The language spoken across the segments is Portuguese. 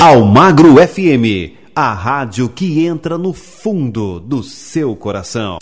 Almagro FM, a rádio que entra no fundo do seu coração.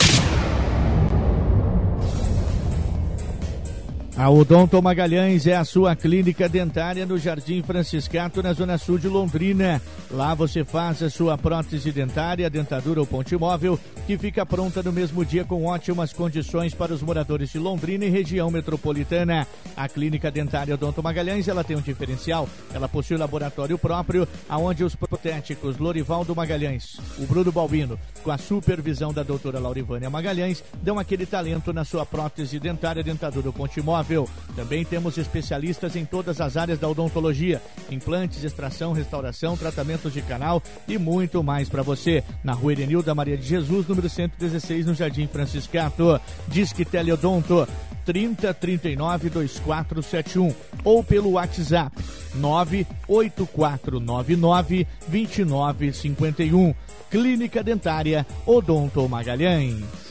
A Odonto Magalhães é a sua clínica dentária no Jardim Franciscato, na Zona Sul de Londrina. Lá você faz a sua prótese dentária, dentadura ou ponte móvel, que fica pronta no mesmo dia com ótimas condições para os moradores de Londrina e região metropolitana. A clínica dentária Odonto Magalhães, ela tem um diferencial. Ela possui laboratório próprio, aonde os protéticos Lorivaldo Magalhães, o Bruno Balbino, com a supervisão da doutora Laurivânia Magalhães, dão aquele talento na sua prótese dentária, dentadura ou ponte móvel também temos especialistas em todas as áreas da odontologia: implantes, extração, restauração, tratamentos de canal e muito mais para você. Na rua Erenilda Maria de Jesus, número 116, no Jardim Franciscato. Disque Teleodonto 3039 2471 ou pelo WhatsApp 98499 2951. Clínica Dentária Odonto Magalhães.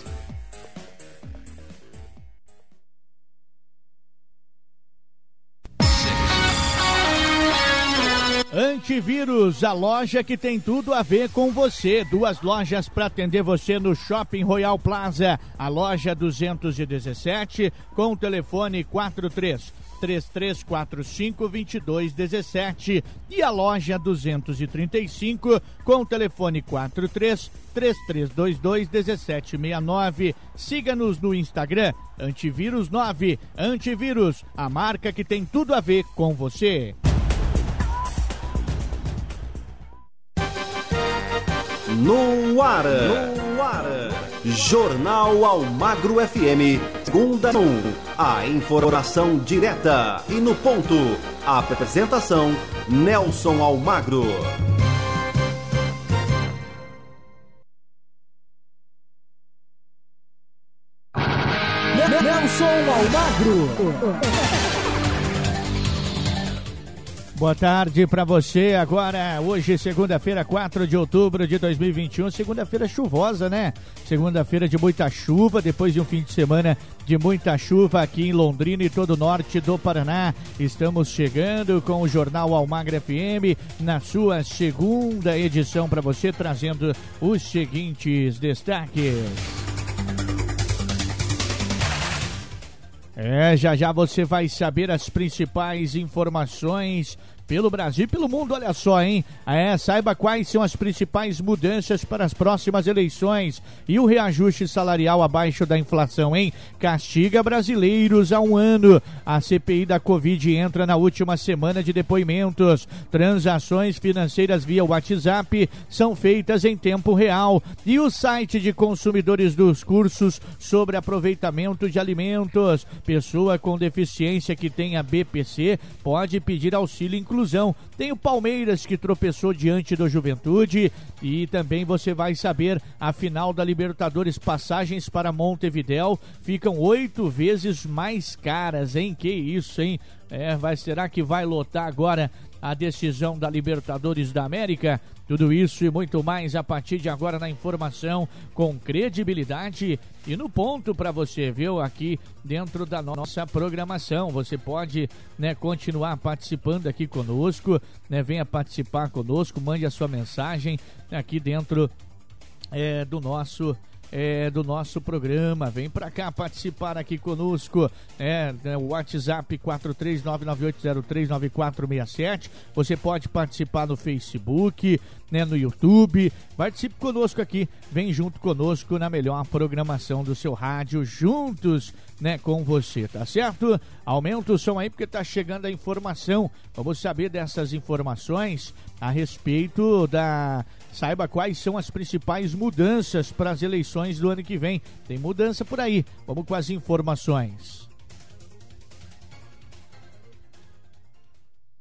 Antivírus, a loja que tem tudo a ver com você. Duas lojas para atender você no Shopping Royal Plaza. A loja 217 com o telefone 43 3345 2217 e a loja 235 com o telefone 43 3322 1769. Siga-nos no Instagram Antivírus 9. Antivírus, a marca que tem tudo a ver com você. No ar, no ar, Jornal Almagro FM, segunda um, a informação direta e no ponto, a apresentação Nelson Almagro. Nelson Almagro. Boa tarde para você. Agora, hoje, segunda-feira, 4 de outubro de 2021, segunda-feira chuvosa, né? Segunda-feira de muita chuva, depois de um fim de semana de muita chuva aqui em Londrina e todo o norte do Paraná. Estamos chegando com o Jornal Almagra FM na sua segunda edição para você, trazendo os seguintes destaques. É, já já você vai saber as principais informações pelo Brasil e pelo mundo, olha só, hein? É, saiba quais são as principais mudanças para as próximas eleições e o reajuste salarial abaixo da inflação, hein? Castiga brasileiros há um ano. A CPI da Covid entra na última semana de depoimentos. Transações financeiras via WhatsApp são feitas em tempo real. E o site de consumidores dos cursos sobre aproveitamento de alimentos. Pessoa com deficiência que tenha BPC pode pedir auxílio inclusive Tem o Palmeiras que tropeçou diante do Juventude e também você vai saber a final da Libertadores passagens para Montevidéu ficam oito vezes mais caras, hein? Que isso, hein? É, vai será que vai lotar agora a decisão da Libertadores da América? Tudo isso e muito mais a partir de agora na informação com credibilidade e no ponto para você, viu? Aqui dentro da nossa programação. Você pode né, continuar participando aqui conosco, né? Venha participar conosco, mande a sua mensagem aqui dentro é, do nosso é, do nosso programa. Vem para cá participar aqui conosco. É, é, o WhatsApp 43998039467. Você pode participar no Facebook, né, no YouTube. Participe conosco aqui. Vem junto conosco na melhor programação do seu rádio, juntos né, com você, tá certo? Aumenta o som aí porque tá chegando a informação. Vamos saber dessas informações a respeito da Saiba quais são as principais mudanças para as eleições do ano que vem. Tem mudança por aí. Vamos com as informações.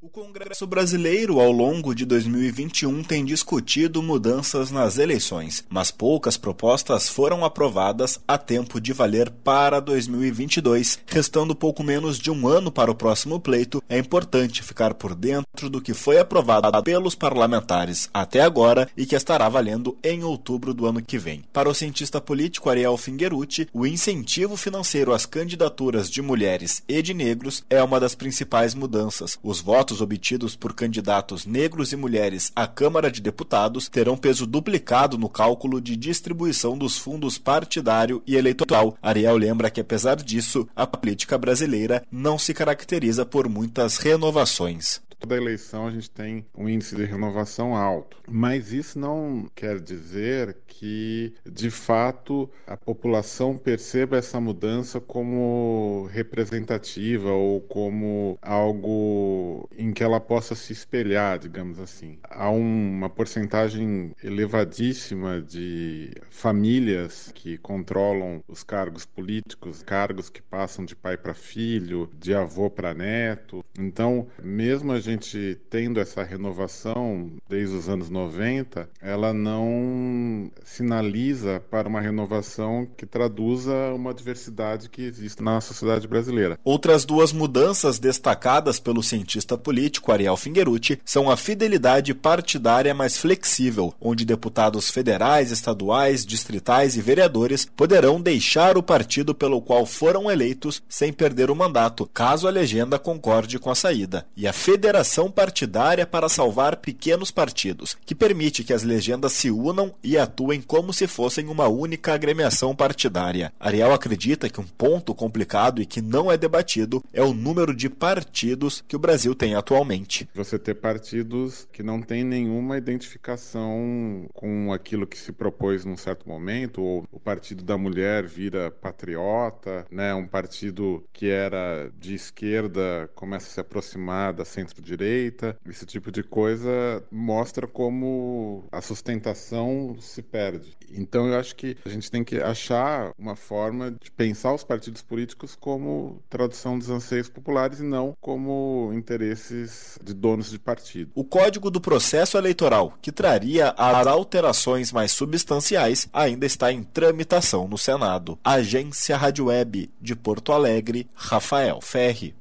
O Congresso Brasileiro, ao longo de 2021, tem discutido mudanças nas eleições, mas poucas propostas foram aprovadas a tempo de valer para 2022. Restando pouco menos de um ano para o próximo pleito, é importante ficar por dentro do que foi aprovado pelos parlamentares até agora e que estará valendo em outubro do ano que vem. Para o cientista político Ariel Fingerucci, o incentivo financeiro às candidaturas de mulheres e de negros é uma das principais mudanças. Os votos votos obtidos por candidatos negros e mulheres à Câmara de Deputados terão peso duplicado no cálculo de distribuição dos fundos partidário e eleitoral. Ariel lembra que, apesar disso, a política brasileira não se caracteriza por muitas renovações toda eleição a gente tem um índice de renovação alto. Mas isso não quer dizer que, de fato, a população perceba essa mudança como representativa ou como algo em que ela possa se espelhar, digamos assim. Há uma porcentagem elevadíssima de famílias que controlam os cargos políticos, cargos que passam de pai para filho, de avô para neto. Então, mesmo a gente tendo essa renovação desde os anos 90, ela não sinaliza para uma renovação que traduza uma diversidade que existe na sociedade brasileira. Outras duas mudanças destacadas pelo cientista político Ariel Fingerucci são a fidelidade partidária mais flexível, onde deputados federais, estaduais, distritais e vereadores poderão deixar o partido pelo qual foram eleitos sem perder o mandato, caso a legenda concorde com a saída. E a federação federação partidária para salvar pequenos partidos, que permite que as legendas se unam e atuem como se fossem uma única agremiação partidária. Ariel acredita que um ponto complicado e que não é debatido é o número de partidos que o Brasil tem atualmente. Você ter partidos que não têm nenhuma identificação com aquilo que se propôs num certo momento, ou o Partido da Mulher vira patriota, né? um partido que era de esquerda começa a se aproximar da centro-direita direita, esse tipo de coisa mostra como a sustentação se perde. Então eu acho que a gente tem que achar uma forma de pensar os partidos políticos como tradução dos anseios populares e não como interesses de donos de partido. O Código do Processo Eleitoral, que traria as alterações mais substanciais, ainda está em tramitação no Senado. Agência Rádio Web de Porto Alegre, Rafael Ferri.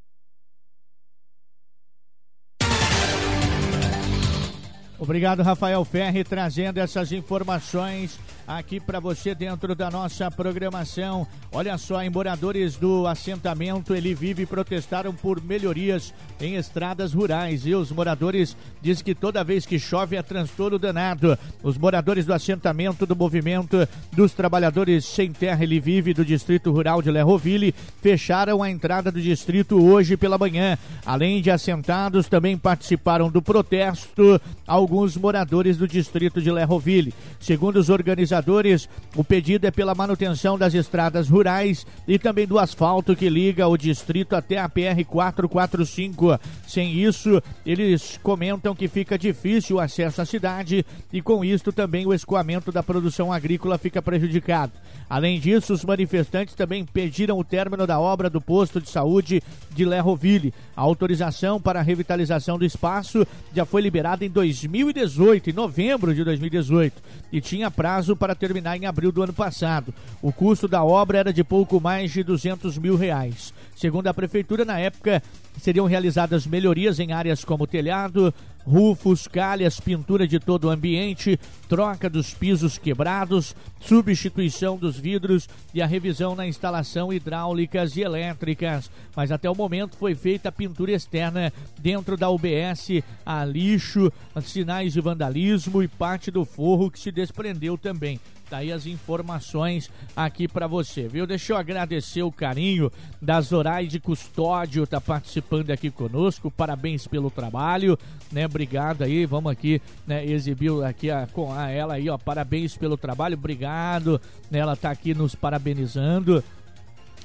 Obrigado, Rafael Ferri, trazendo essas informações aqui para você dentro da nossa programação. Olha só, em moradores do assentamento Ele Vive protestaram por melhorias em estradas rurais e os moradores dizem que toda vez que chove é transtorno danado. Os moradores do assentamento do movimento dos trabalhadores sem terra Ele Vive do Distrito Rural de Lerroville fecharam a entrada do distrito hoje pela manhã. Além de assentados, também participaram do protesto alguns moradores do distrito de Lerroville. Segundo os organizadores organizadores, o pedido é pela manutenção das estradas rurais e também do asfalto que liga o distrito até a PR 445. Sem isso, eles comentam que fica difícil o acesso à cidade e com isto também o escoamento da produção agrícola fica prejudicado. Além disso, os manifestantes também pediram o término da obra do posto de saúde de Lerroville. A autorização para a revitalização do espaço já foi liberada em 2018, em novembro de 2018, e tinha prazo para terminar em abril do ano passado. O custo da obra era de pouco mais de 200 mil reais. Segundo a prefeitura, na época, seriam realizadas melhorias em áreas como telhado, rufos, calhas, pintura de todo o ambiente, troca dos pisos quebrados, substituição dos vidros e a revisão na instalação hidráulicas e elétricas. Mas até o momento foi feita a pintura externa dentro da UBS, a lixo, sinais de vandalismo e parte do forro que se desprendeu também. Tá aí as informações aqui para você, viu? Deixa eu agradecer o carinho da Zoraide Custódio, tá participando aqui conosco. Parabéns pelo trabalho, né? Obrigado aí. Vamos aqui, né, exibir aqui a, com a ela aí, ó. Parabéns pelo trabalho. Obrigado. Né, ela tá aqui nos parabenizando,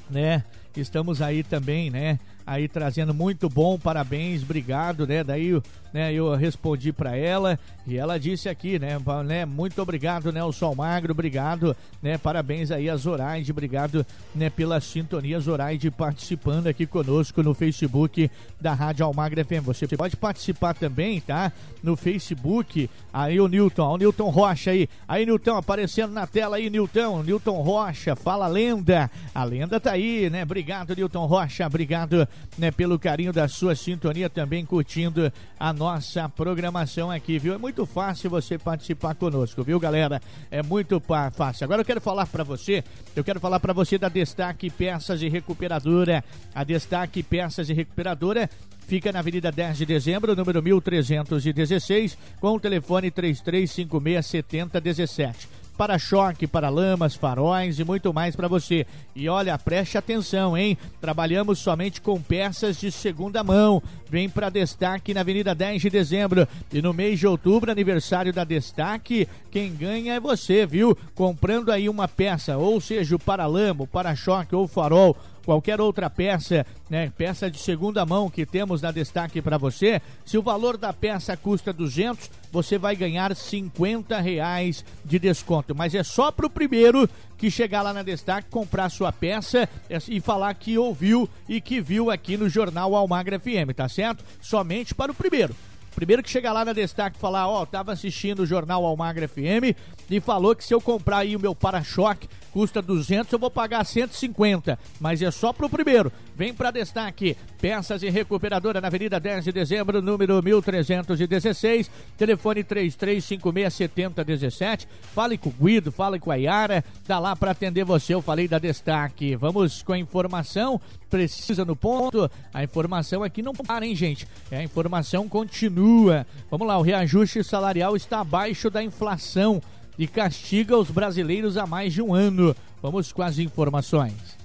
né? Estamos aí também, né? Aí trazendo muito bom, parabéns, obrigado, né? Daí né, eu respondi para ela e ela disse aqui, né, né, muito obrigado, Nelson Magro, obrigado, né, parabéns aí a Zoraide, obrigado, né, pela sintonia, Zoraide participando aqui conosco no Facebook da Rádio Almagra FM. Você pode participar também, tá? No Facebook, aí o Newton, o Newton Rocha aí, aí Newton aparecendo na tela aí, Newton, Newton Rocha, fala lenda, a lenda tá aí, né, obrigado Newton Rocha, obrigado, né, pelo carinho da sua sintonia também curtindo a nossa programação aqui, viu? É muito fácil você participar conosco, viu, galera? É muito fácil. Agora eu quero falar para você, eu quero falar para você da Destaque Peças e Recuperadora. A Destaque Peças e Recuperadora fica na Avenida 10 de Dezembro, número 1316, com o telefone 3356 7017 para-choque, para lamas, faróis e muito mais para você. E olha, preste atenção, hein? Trabalhamos somente com peças de segunda mão. Vem para Destaque na Avenida 10 de Dezembro. E no mês de outubro, aniversário da Destaque, quem ganha é você, viu? Comprando aí uma peça, ou seja, o para-lama, o para-choque ou farol qualquer outra peça, né, peça de segunda mão que temos na destaque para você, se o valor da peça custa 200, você vai ganhar 50 reais de desconto. Mas é só para o primeiro que chegar lá na destaque, comprar sua peça e falar que ouviu e que viu aqui no Jornal Almagra FM, tá certo? Somente para o primeiro. Primeiro que chegar lá na Destaque falar, ó, oh, tava assistindo o Jornal Almagra FM e falou que se eu comprar aí o meu para-choque custa 200, eu vou pagar 150, mas é só pro primeiro. Vem para Destaque, peças e recuperadora na Avenida 10 de Dezembro, número 1316, telefone 33567017. Fale com o Guido, fale com a Yara, tá lá para atender você. Eu falei da Destaque. Vamos com a informação precisa no ponto. A informação aqui não para, hein, gente? É, a informação continua. Vamos lá, o reajuste salarial está abaixo da inflação e castiga os brasileiros há mais de um ano. Vamos com as informações.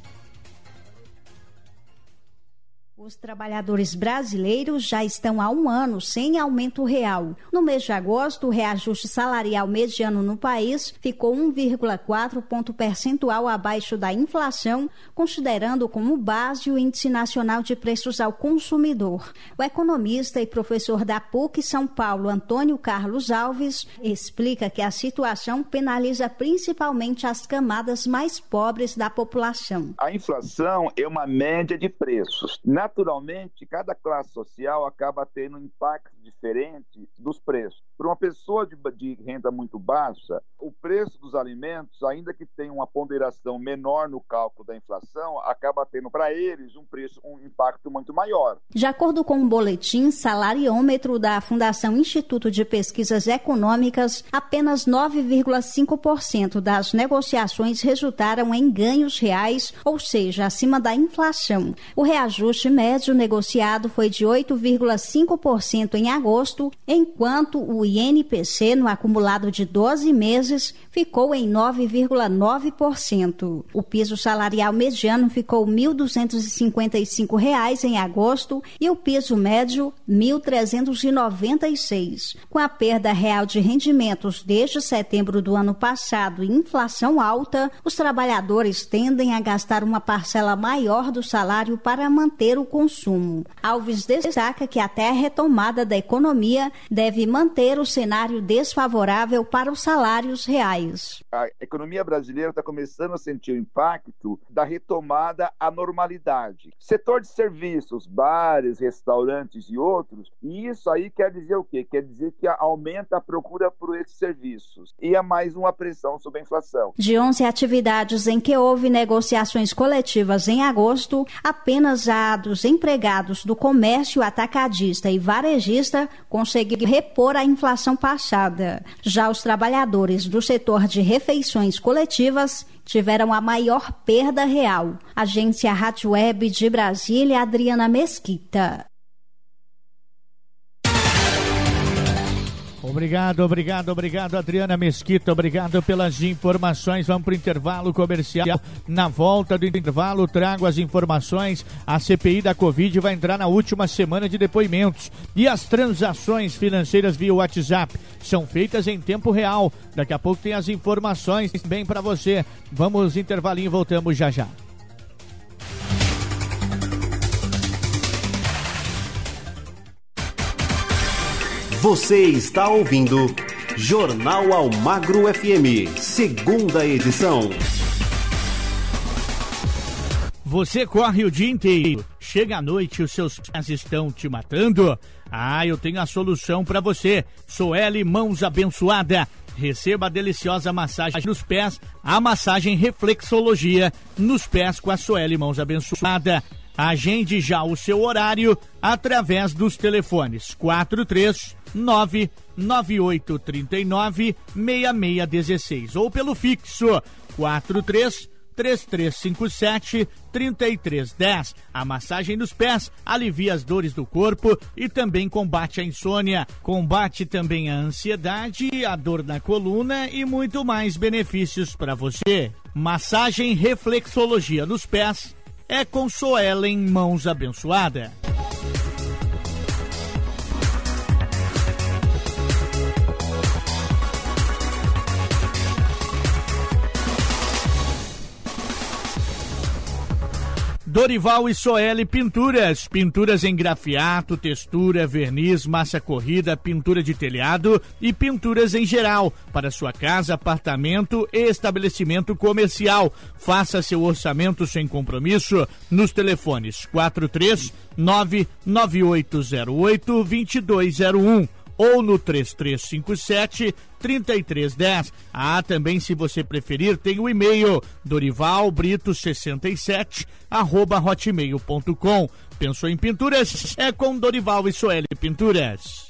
Os trabalhadores brasileiros já estão há um ano sem aumento real. No mês de agosto, o reajuste salarial mediano no país ficou 1,4 ponto percentual abaixo da inflação, considerando como base o Índice Nacional de Preços ao Consumidor. O economista e professor da PUC São Paulo, Antônio Carlos Alves, explica que a situação penaliza principalmente as camadas mais pobres da população. A inflação é uma média de preços. Na naturalmente, cada classe social acaba tendo um impacto diferente dos preços. Para uma pessoa de, de, renda muito baixa, o preço dos alimentos, ainda que tenha uma ponderação menor no cálculo da inflação, acaba tendo para eles um preço, um impacto muito maior. De acordo com o um boletim salariômetro da Fundação Instituto de Pesquisas Econômicas, apenas 9,5% das negociações resultaram em ganhos reais, ou seja, acima da inflação. O reajuste médio negociado foi de 8,5% em agosto, enquanto o INPC no acumulado de 12 meses ficou em 9,9%. O piso salarial mediano ficou R$ 1.255 em agosto e o piso médio R$ 1.396. Com a perda real de rendimentos desde setembro do ano passado e inflação alta, os trabalhadores tendem a gastar uma parcela maior do salário para manter o consumo. Alves destaca que até a retomada da economia deve manter o cenário desfavorável para os salários reais. A economia brasileira está começando a sentir o impacto da retomada à normalidade. Setor de serviços, bares, restaurantes e outros, e isso aí quer dizer o quê? Quer dizer que aumenta a procura por esses serviços e é mais uma pressão sobre a inflação. De 11 atividades em que houve negociações coletivas em agosto, apenas a dos empregados do comércio atacadista e varejista conseguiram repor a inflação passada. Já os trabalhadores do setor de refeições coletivas tiveram a maior perda real. Agência Rádio Web de Brasília, Adriana Mesquita. Obrigado, obrigado, obrigado, Adriana Mesquita. Obrigado pelas informações. Vamos para o intervalo comercial. Na volta do intervalo, trago as informações. A CPI da Covid vai entrar na última semana de depoimentos. E as transações financeiras via WhatsApp são feitas em tempo real. Daqui a pouco tem as informações bem para você. Vamos intervalinho, voltamos já já. Você está ouvindo Jornal Almagro FM, segunda edição. Você corre o dia inteiro, chega à noite e os seus pés estão te matando? Ah, eu tenho a solução para você. Soeli Mãos Abençoada. Receba a deliciosa massagem nos pés, a massagem reflexologia nos pés com a Soeli Mãos Abençoada. Agende já o seu horário através dos telefones 439 9839 6616 ou pelo fixo 43 3357 3310. A massagem nos pés alivia as dores do corpo e também combate a insônia. Combate também a ansiedade, a dor na coluna e muito mais benefícios para você. Massagem reflexologia nos pés é com Soelen Mãos Abençoada. Dorival e Soeli Pinturas. Pinturas em grafiato, textura, verniz, massa corrida, pintura de telhado e pinturas em geral para sua casa, apartamento e estabelecimento comercial. Faça seu orçamento sem compromisso nos telefones 43 99808 2201 ou no 3357 3310. Ah, também se você preferir, tem o e-mail dorivalbrito67 arroba hotmail.com. Pensou em pinturas? É com Dorival e Soeli Pinturas.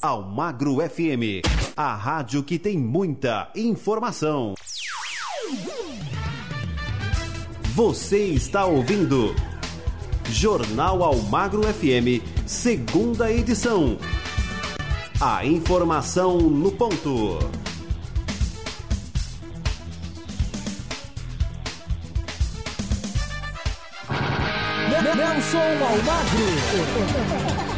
Almagro FM, a rádio que tem muita informação. Você está ouvindo Jornal Almagro FM, segunda edição. A informação no ponto. Nelson Almagro.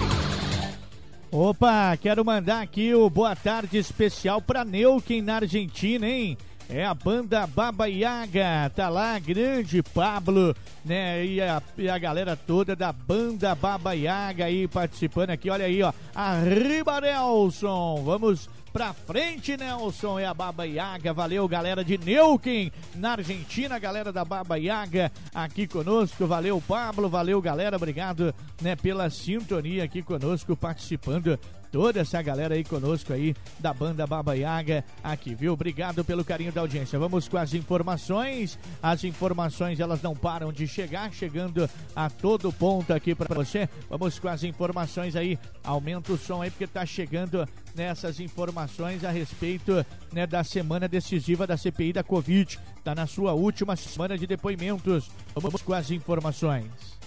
Opa, quero mandar aqui o boa tarde especial para Neuquén na Argentina, hein? É a banda Baba Yaga, tá lá, grande Pablo, né? E a, e a galera toda da banda Baba Yaga aí participando aqui. Olha aí, ó. Arriba Nelson, vamos pra frente, Nelson. É a Baba Yaga. Valeu, galera de Neuquén, na Argentina. Galera da Baba Yaga aqui conosco. Valeu, Pablo. Valeu, galera. Obrigado né, pela sintonia aqui conosco, participando toda essa galera aí conosco aí da banda Baba Yaga aqui, viu? Obrigado pelo carinho da audiência. Vamos com as informações. As informações elas não param de chegar, chegando a todo ponto aqui para você. Vamos com as informações aí. Aumenta o som aí porque tá chegando nessas informações a respeito né, da semana decisiva da CPI da Covid. Tá na sua última semana de depoimentos. Vamos com as informações.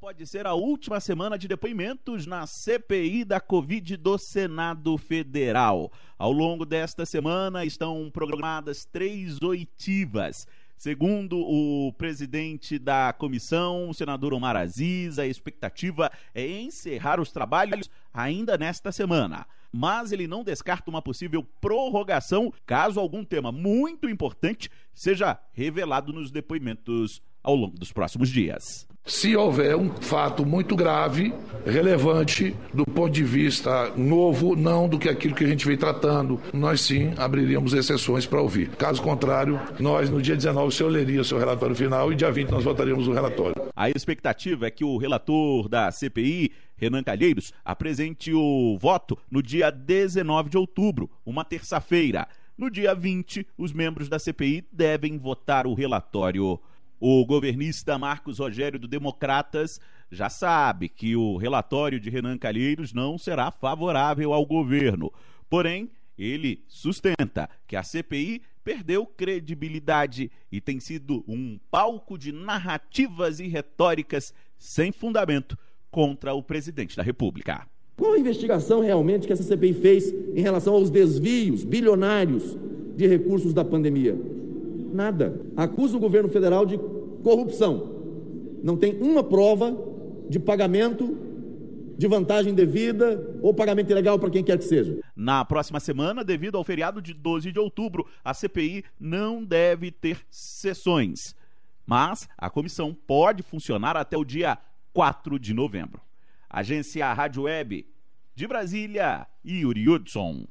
Pode ser a última semana de depoimentos na CPI da Covid do Senado Federal. Ao longo desta semana estão programadas três oitivas. Segundo o presidente da comissão, o senador Omar Aziz, a expectativa é encerrar os trabalhos ainda nesta semana. Mas ele não descarta uma possível prorrogação caso algum tema muito importante seja revelado nos depoimentos ao longo dos próximos dias. Se houver um fato muito grave, relevante do ponto de vista novo, não do que aquilo que a gente vem tratando, nós sim abriríamos exceções para ouvir. Caso contrário, nós no dia 19 o senhor leria o seu relatório final e dia 20 nós votaríamos o relatório. A expectativa é que o relator da CPI, Renan Calheiros, apresente o voto no dia 19 de outubro, uma terça-feira. No dia 20, os membros da CPI devem votar o relatório. O governista Marcos Rogério do Democratas já sabe que o relatório de Renan Calheiros não será favorável ao governo. Porém, ele sustenta que a CPI perdeu credibilidade e tem sido um palco de narrativas e retóricas sem fundamento contra o presidente da República. Qual a investigação realmente que essa CPI fez em relação aos desvios bilionários de recursos da pandemia? Nada. Acusa o governo federal de corrupção. Não tem uma prova de pagamento de vantagem devida ou pagamento ilegal para quem quer que seja. Na próxima semana, devido ao feriado de 12 de outubro, a CPI não deve ter sessões. Mas a comissão pode funcionar até o dia 4 de novembro. Agência Rádio Web de Brasília, Yuri Hudson.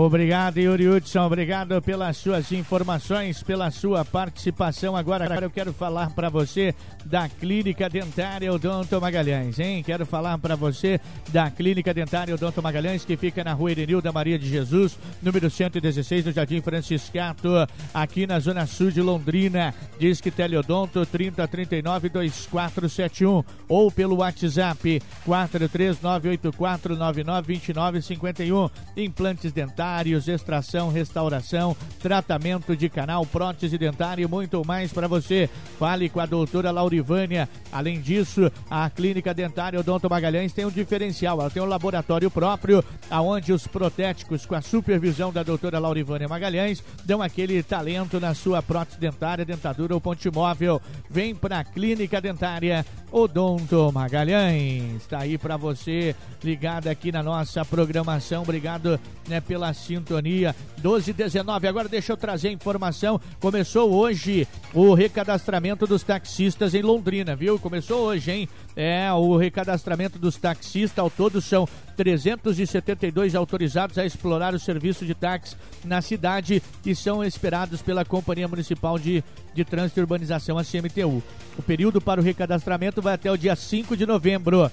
Obrigado, Yuri Hudson. Obrigado pelas suas informações, pela sua participação. Agora, eu quero falar para você da Clínica Dentária Odonto Magalhães, hein? Quero falar para você da Clínica Dentária Odonto Magalhães, que fica na rua Erenilda Maria de Jesus, número 116, no Jardim Franciscato, aqui na Zona Sul de Londrina. Diz que Teleodonto 3039 2471 ou pelo WhatsApp 43984992951. Implantes dentários dentários, extração, restauração, tratamento de canal, prótese dentária e muito mais para você. Fale com a doutora Laurivânia. Além disso, a Clínica Dentária Odonto Magalhães tem um diferencial. Ela tem um laboratório próprio, aonde os protéticos, com a supervisão da doutora Laurivânia Magalhães, dão aquele talento na sua prótese dentária, dentadura ou ponte móvel. Vem para a Clínica Dentária Odonto Magalhães. Está aí para você, ligado aqui na nossa programação. Obrigado né, pela sintonia. 12 e 19. Agora deixa eu trazer a informação. Começou hoje o recadastramento dos taxistas em Londrina, viu? Começou hoje, hein? É, o recadastramento dos taxistas, ao todo são 372 autorizados a explorar o serviço de táxi na cidade e são esperados pela Companhia Municipal de, de Trânsito e Urbanização, a CMTU. O período para o recadastramento vai até o dia 5 de novembro.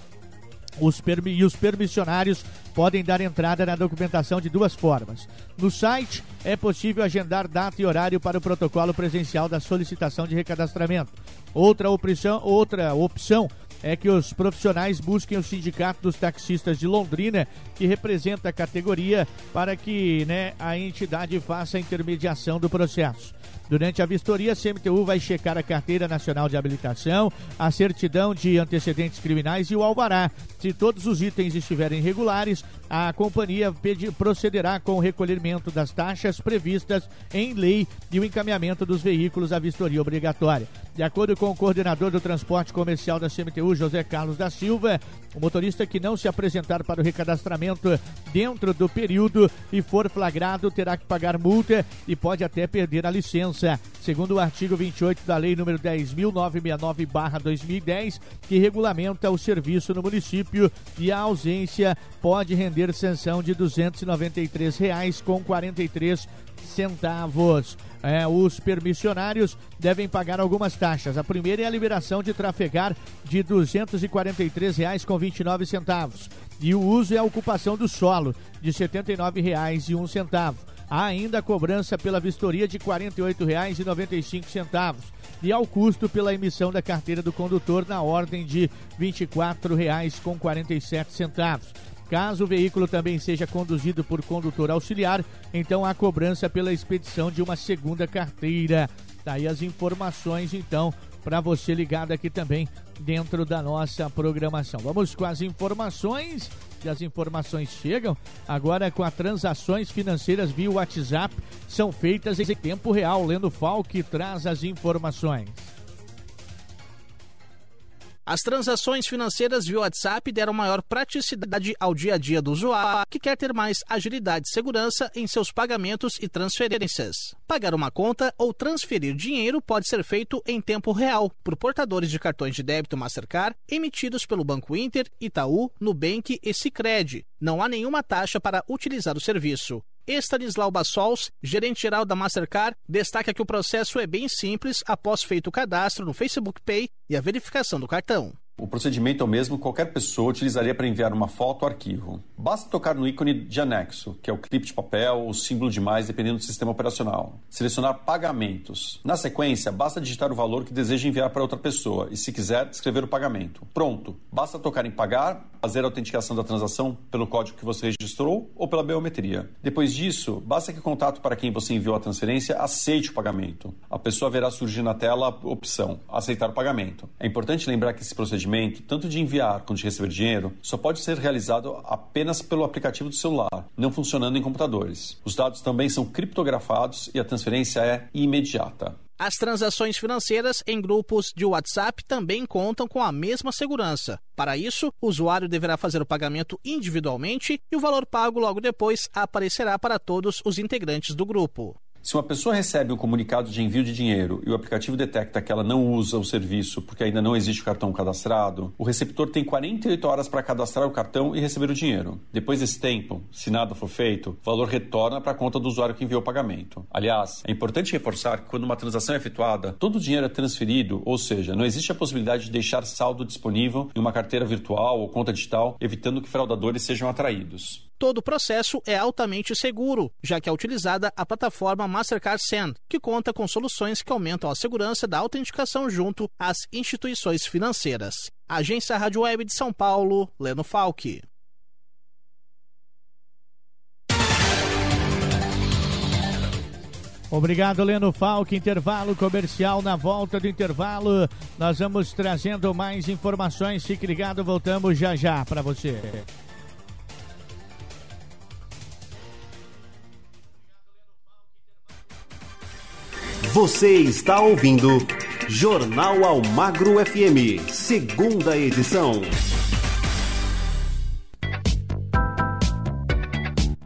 Os e os permissionários podem dar entrada na documentação de duas formas. No site é possível agendar data e horário para o protocolo presencial da solicitação de recadastramento. Outra opção, outra opção é que os profissionais busquem o Sindicato dos Taxistas de Londrina, que representa a categoria, para que né, a entidade faça a intermediação do processo. Durante a vistoria, a CMTU vai checar a Carteira Nacional de Habilitação, a certidão de antecedentes criminais e o alvará. Se todos os itens estiverem regulares, a companhia procederá com o recolhimento das taxas previstas em lei e o encaminhamento dos veículos à vistoria obrigatória. De acordo com o coordenador do transporte comercial da CMTU, José Carlos da Silva, o motorista que não se apresentar para o recadastramento dentro do período e for flagrado terá que pagar multa e pode até perder a licença. Segundo o artigo 28 da Lei nº 10.969-2010, que regulamenta o serviço no município e a ausência pode render sanção de R$ 293,43 centavos. É, os permissionários devem pagar algumas taxas. A primeira é a liberação de trafegar de R$ 243,29 e o uso e a ocupação do solo de R$ 79,01. Há ainda a cobrança pela vistoria de R$ 48,95 e ao custo pela emissão da carteira do condutor na ordem de R$ 24,47. Caso o veículo também seja conduzido por condutor auxiliar, então há cobrança pela expedição de uma segunda carteira. Daí tá as informações, então, para você ligado aqui também dentro da nossa programação. Vamos com as informações. E as informações chegam agora com as transações financeiras via WhatsApp são feitas em tempo real. Lendo Falk traz as informações. As transações financeiras via WhatsApp deram maior praticidade ao dia a dia do usuário que quer ter mais agilidade e segurança em seus pagamentos e transferências. Pagar uma conta ou transferir dinheiro pode ser feito em tempo real por portadores de cartões de débito Mastercard emitidos pelo Banco Inter, Itaú, Nubank e Sicredi. Não há nenhuma taxa para utilizar o serviço. Estanislau Bassols, gerente-geral da Mastercard, destaca que o processo é bem simples após feito o cadastro no Facebook Pay e a verificação do cartão. O procedimento é o mesmo que qualquer pessoa utilizaria para enviar uma foto ou arquivo. Basta tocar no ícone de anexo, que é o clipe de papel ou símbolo de mais, dependendo do sistema operacional. Selecionar pagamentos. Na sequência, basta digitar o valor que deseja enviar para outra pessoa e, se quiser, escrever o pagamento. Pronto. Basta tocar em pagar, fazer a autenticação da transação pelo código que você registrou ou pela biometria. Depois disso, basta que o contato para quem você enviou a transferência aceite o pagamento. A pessoa verá surgir na tela a opção aceitar o pagamento. É importante lembrar que esse procedimento procedimento, tanto de enviar quanto de receber dinheiro, só pode ser realizado apenas pelo aplicativo do celular, não funcionando em computadores. Os dados também são criptografados e a transferência é imediata. As transações financeiras em grupos de WhatsApp também contam com a mesma segurança. Para isso, o usuário deverá fazer o pagamento individualmente e o valor pago logo depois aparecerá para todos os integrantes do grupo. Se uma pessoa recebe um comunicado de envio de dinheiro e o aplicativo detecta que ela não usa o serviço porque ainda não existe o cartão cadastrado, o receptor tem 48 horas para cadastrar o cartão e receber o dinheiro. Depois desse tempo, se nada for feito, o valor retorna para a conta do usuário que enviou o pagamento. Aliás, é importante reforçar que quando uma transação é efetuada, todo o dinheiro é transferido, ou seja, não existe a possibilidade de deixar saldo disponível em uma carteira virtual ou conta digital, evitando que fraudadores sejam atraídos. Todo o processo é altamente seguro, já que é utilizada a plataforma Mastercard Send, que conta com soluções que aumentam a segurança da autenticação junto às instituições financeiras. Agência Rádio Web de São Paulo, Leno Falck. Obrigado, Leno Falque. Intervalo comercial. Na volta do intervalo, nós vamos trazendo mais informações. Fique ligado, voltamos já já para você. Você está ouvindo Jornal Almagro FM, segunda edição.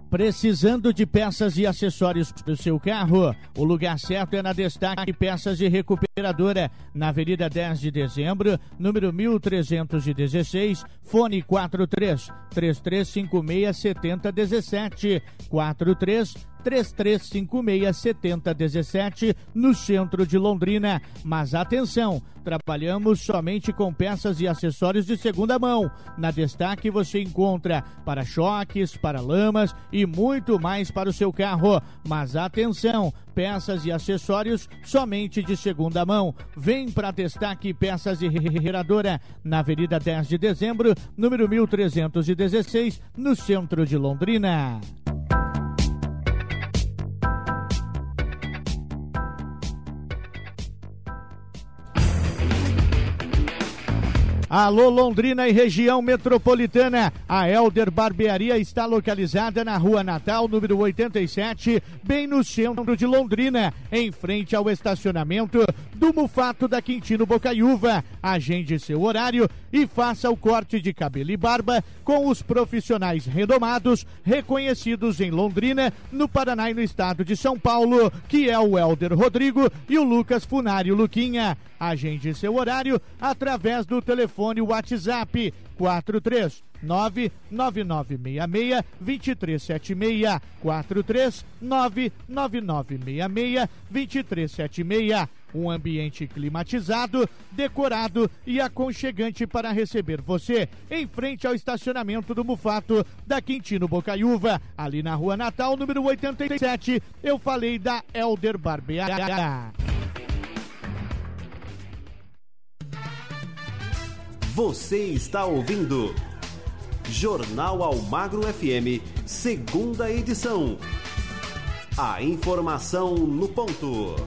Precisando de peças e acessórios para o seu carro? O lugar certo é na Destaque Peças e Recuperadora, na Avenida 10 de Dezembro, número 1316, fone 43 3356 7017 43 3356 7017 no centro de Londrina. Mas atenção, trabalhamos somente com peças e acessórios de segunda mão. Na Destaque você encontra para-choques, para-lamas e muito mais para o seu carro. Mas atenção, peças e acessórios somente de segunda mão. Vem para Destaque Peças e Regeradora na Avenida 10 de Dezembro, número 1316, no centro de Londrina. Alô Londrina e região metropolitana. A Elder Barbearia está localizada na Rua Natal, número 87, bem no centro de Londrina, em frente ao estacionamento do Mufato da Quintino Bocaiúva. Agende seu horário e faça o corte de cabelo e barba com os profissionais renomados, reconhecidos em Londrina, no Paraná e no estado de São Paulo, que é o Elder Rodrigo e o Lucas Funário Luquinha. Agende seu horário através do telefone WhatsApp 43 99966 2376 43 99966 2376 um ambiente climatizado, decorado e aconchegante para receber você em frente ao estacionamento do Mufato da Quintino Bocaiúva, ali na Rua Natal, número 87. Eu falei da Elder Barbearia. Você está ouvindo Jornal Almagro FM, segunda edição. A informação no ponto.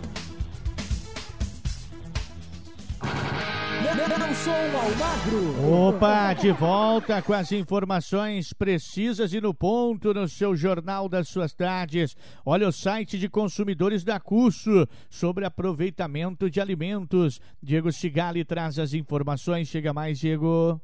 Não sou Almagro. Opa, de volta com as informações precisas e no ponto no seu Jornal das Suas Tardes. Olha o site de consumidores da Curso sobre aproveitamento de alimentos. Diego Cigali traz as informações. Chega mais, Diego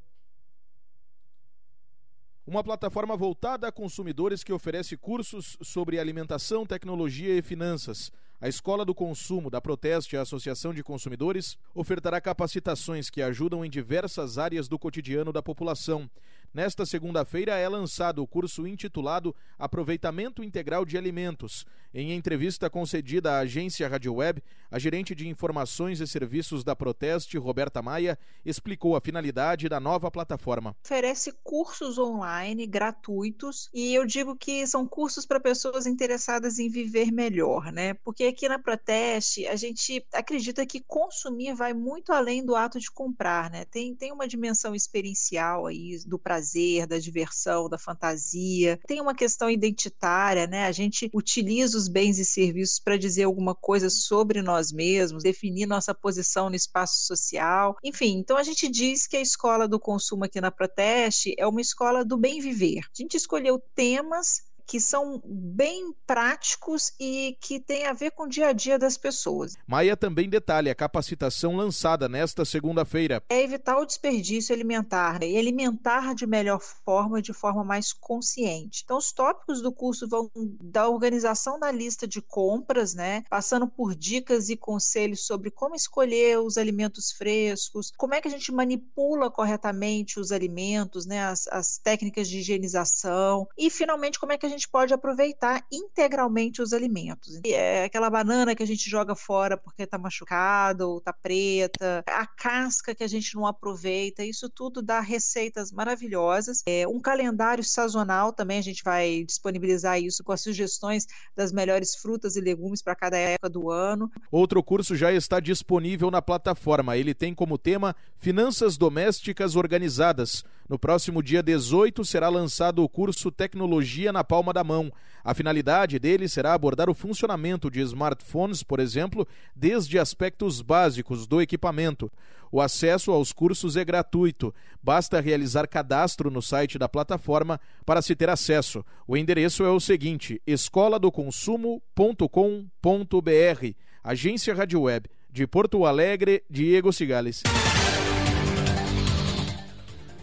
uma plataforma voltada a consumidores que oferece cursos sobre alimentação, tecnologia e finanças. A Escola do Consumo da Proteste, a Associação de Consumidores, ofertará capacitações que ajudam em diversas áreas do cotidiano da população. Nesta segunda-feira é lançado o curso intitulado Aproveitamento Integral de Alimentos. Em entrevista concedida à agência Rádio Web, a gerente de informações e serviços da Proteste, Roberta Maia, explicou a finalidade da nova plataforma. Oferece cursos online gratuitos e eu digo que são cursos para pessoas interessadas em viver melhor, né? Porque aqui na Proteste a gente acredita que consumir vai muito além do ato de comprar, né? Tem, tem uma dimensão experiencial aí do prazer prazer, da diversão, da fantasia. Tem uma questão identitária, né? A gente utiliza os bens e serviços para dizer alguma coisa sobre nós mesmos, definir nossa posição no espaço social. Enfim, então a gente diz que a escola do consumo aqui na Proteste é uma escola do bem viver. A gente escolheu temas que são bem práticos e que têm a ver com o dia a dia das pessoas. Maia também detalha a capacitação lançada nesta segunda-feira. É evitar o desperdício alimentar né? e alimentar de melhor forma, de forma mais consciente. Então, os tópicos do curso vão da organização da lista de compras, né, passando por dicas e conselhos sobre como escolher os alimentos frescos, como é que a gente manipula corretamente os alimentos, né, as, as técnicas de higienização e, finalmente, como é que a gente pode aproveitar integralmente os alimentos. É aquela banana que a gente joga fora porque está machucada ou está preta, a casca que a gente não aproveita, isso tudo dá receitas maravilhosas. É, um calendário sazonal também, a gente vai disponibilizar isso com as sugestões das melhores frutas e legumes para cada época do ano. Outro curso já está disponível na plataforma. Ele tem como tema Finanças Domésticas Organizadas. No próximo dia 18 será lançado o curso Tecnologia na Palma da Mão. A finalidade dele será abordar o funcionamento de smartphones, por exemplo, desde aspectos básicos do equipamento. O acesso aos cursos é gratuito. Basta realizar cadastro no site da plataforma para se ter acesso. O endereço é o seguinte: escoladoconsum.com.br. Agência Rádio Web de Porto Alegre, Diego Cigales.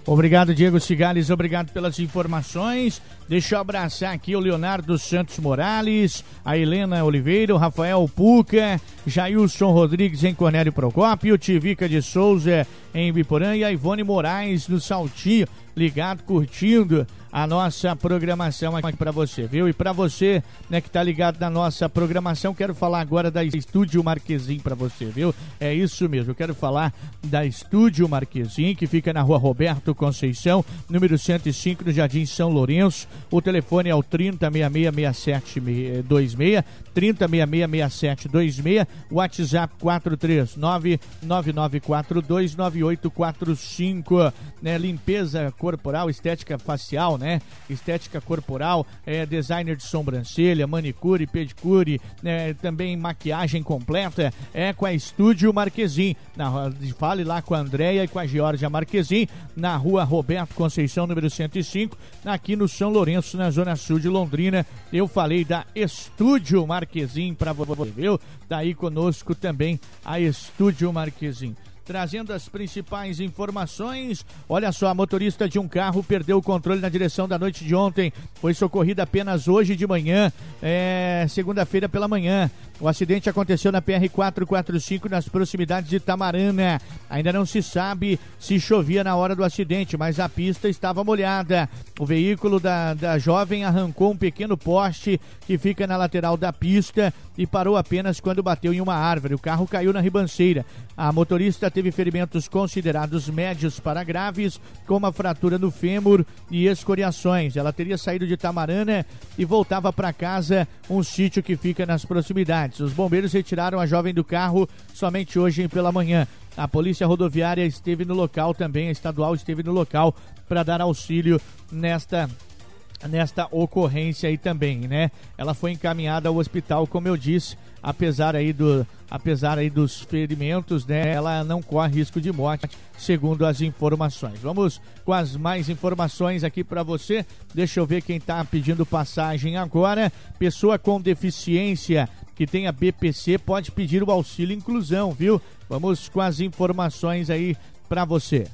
Obrigado, Diego Cigales. Obrigado pelas informações. Deixa eu abraçar aqui o Leonardo Santos Morales, a Helena Oliveira, o Rafael Puca, Jailson Rodrigues em Cornélio Procópio, Tivica de Souza em Biporã e a Ivone Moraes no Saltinho, ligado, curtindo a nossa programação aqui para você, viu? E para você, né, que tá ligado na nossa programação, quero falar agora da Estúdio Marquesim para você, viu? É isso mesmo, eu quero falar da Estúdio Marquesim, que fica na Rua Roberto Conceição, número 105, no Jardim São Lourenço. O telefone é o 30666726, 30666726, WhatsApp 43999429845, né? Limpeza corporal, estética facial, né? Estética corporal, é, designer de sobrancelha, manicure, pedicure, né? também maquiagem completa, é com a Estúdio Marquesim. Na, fale lá com a Andréia e com a Georgia Marquesim, na rua Roberto Conceição, número 105, aqui no São Lourenço, na zona sul de Londrina. Eu falei da Estúdio Marquesim para você, viu? Daí conosco também a Estúdio Marquesim trazendo as principais informações. Olha só, a motorista de um carro perdeu o controle na direção da noite de ontem. Foi socorrida apenas hoje de manhã, é, segunda-feira pela manhã. O acidente aconteceu na PR 445 nas proximidades de Tamarana. Ainda não se sabe se chovia na hora do acidente, mas a pista estava molhada. O veículo da, da jovem arrancou um pequeno poste que fica na lateral da pista e parou apenas quando bateu em uma árvore. O carro caiu na ribanceira. A motorista teve ferimentos considerados médios para graves, como a fratura no fêmur e escoriações. Ela teria saído de Tamarana e voltava para casa, um sítio que fica nas proximidades. Os bombeiros retiraram a jovem do carro somente hoje pela manhã. A polícia rodoviária esteve no local também, a estadual esteve no local para dar auxílio nesta nesta ocorrência aí também, né? Ela foi encaminhada ao hospital, como eu disse, apesar aí do apesar aí dos ferimentos, né? Ela não corre risco de morte, segundo as informações. Vamos com as mais informações aqui para você. Deixa eu ver quem está pedindo passagem agora. Pessoa com deficiência que tenha BPC pode pedir o auxílio inclusão, viu? Vamos com as informações aí para você.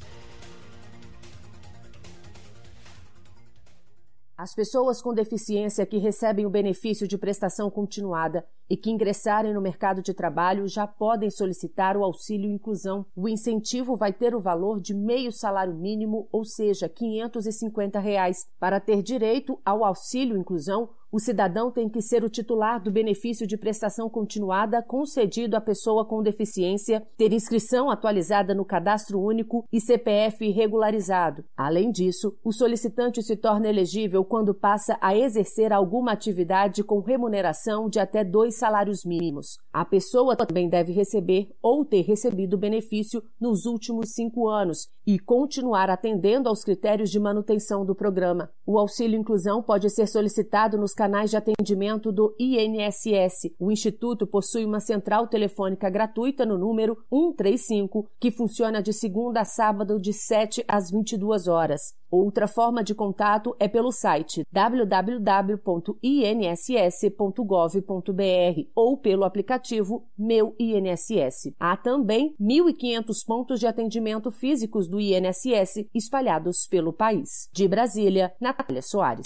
As pessoas com deficiência que recebem o benefício de prestação continuada e que ingressarem no mercado de trabalho já podem solicitar o auxílio inclusão. O incentivo vai ter o valor de meio salário mínimo, ou seja, 550 reais. Para ter direito ao auxílio inclusão, o cidadão tem que ser o titular do benefício de prestação continuada concedido à pessoa com deficiência, ter inscrição atualizada no cadastro único e CPF regularizado. Além disso, o solicitante se torna elegível quando passa a exercer alguma atividade com remuneração de até dois salários mínimos. A pessoa também deve receber ou ter recebido benefício nos últimos cinco anos e continuar atendendo aos critérios de manutenção do programa. O auxílio inclusão pode ser solicitado nos canais de atendimento do INSS. O Instituto possui uma central telefônica gratuita no número 135, que funciona de segunda a sábado de 7 às 22 horas. Outra forma de contato é pelo site www.inss.gov.br ou pelo aplicativo Meu INSS. Há também 1.500 pontos de atendimento físicos do INSS espalhados pelo país. De Brasília, Natália Soares.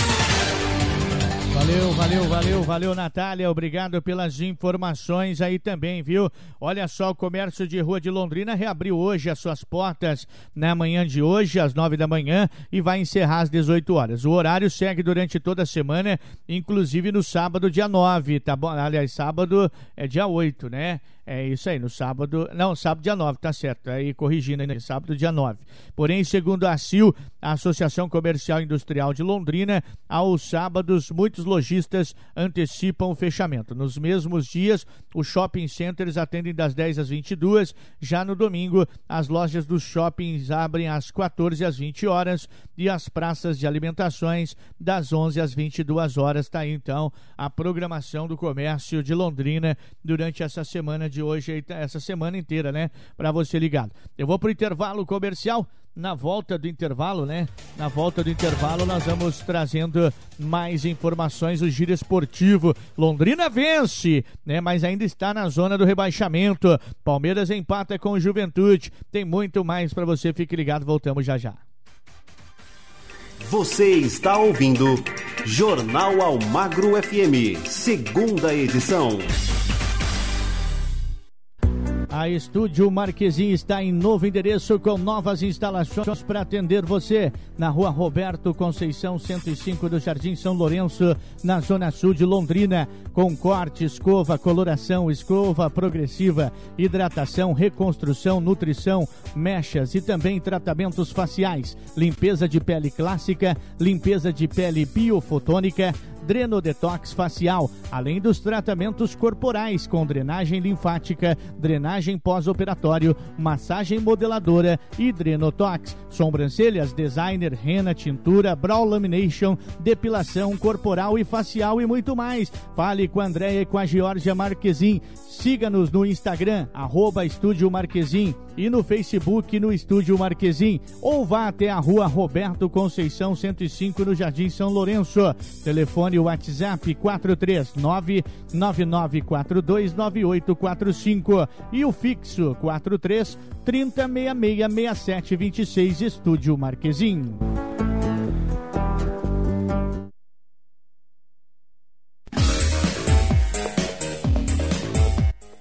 Valeu, valeu, valeu, valeu, Natália. Obrigado pelas informações aí também, viu? Olha só, o comércio de rua de Londrina reabriu hoje as suas portas na manhã de hoje, às nove da manhã, e vai encerrar às 18 horas. O horário segue durante toda a semana, inclusive no sábado, dia 9, tá bom? Aliás, sábado é dia 8, né? É isso aí, no sábado. Não, sábado dia 9, tá certo. Aí corrigindo ainda, sábado dia 9. Porém, segundo a CIL, a Associação Comercial Industrial de Londrina, aos sábados, muitos lojistas antecipam o fechamento. Nos mesmos dias, os shopping centers atendem das 10 às 22. Já no domingo, as lojas dos shoppings abrem às 14 às 20 horas e as praças de alimentações das 11 às 22 horas. Tá aí então a programação do comércio de Londrina durante essa semana de hoje, essa semana inteira, né? Para você ligado. Eu vou pro intervalo comercial. Na volta do intervalo, né? Na volta do intervalo, nós vamos trazendo mais informações. O giro esportivo. Londrina vence, né? Mas ainda está na zona do rebaixamento. Palmeiras empata com Juventude. Tem muito mais para você. Fique ligado. Voltamos já já. Você está ouvindo Jornal Almagro FM, segunda edição. A Estúdio Marquesim está em novo endereço com novas instalações para atender você na rua Roberto Conceição 105 do Jardim São Lourenço, na zona sul de Londrina, com corte, escova, coloração, escova progressiva, hidratação, reconstrução, nutrição, mechas e também tratamentos faciais, limpeza de pele clássica, limpeza de pele biofotônica, Drenodetox facial, além dos tratamentos corporais com drenagem linfática, drenagem pós-operatório, massagem modeladora e Drenotox. Sobrancelhas, designer, rena, tintura, brow lamination, depilação corporal e facial e muito mais. Fale com a Andréia e com a Georgia Marquezin. Siga-nos no Instagram, arroba Estúdio Marquezim e no Facebook no Estúdio Marquezim. Ou vá até a rua Roberto Conceição 105 no Jardim São Lourenço. Telefone WhatsApp 439 99429845 e o fixo 43 30666726 Estúdio Marquezim.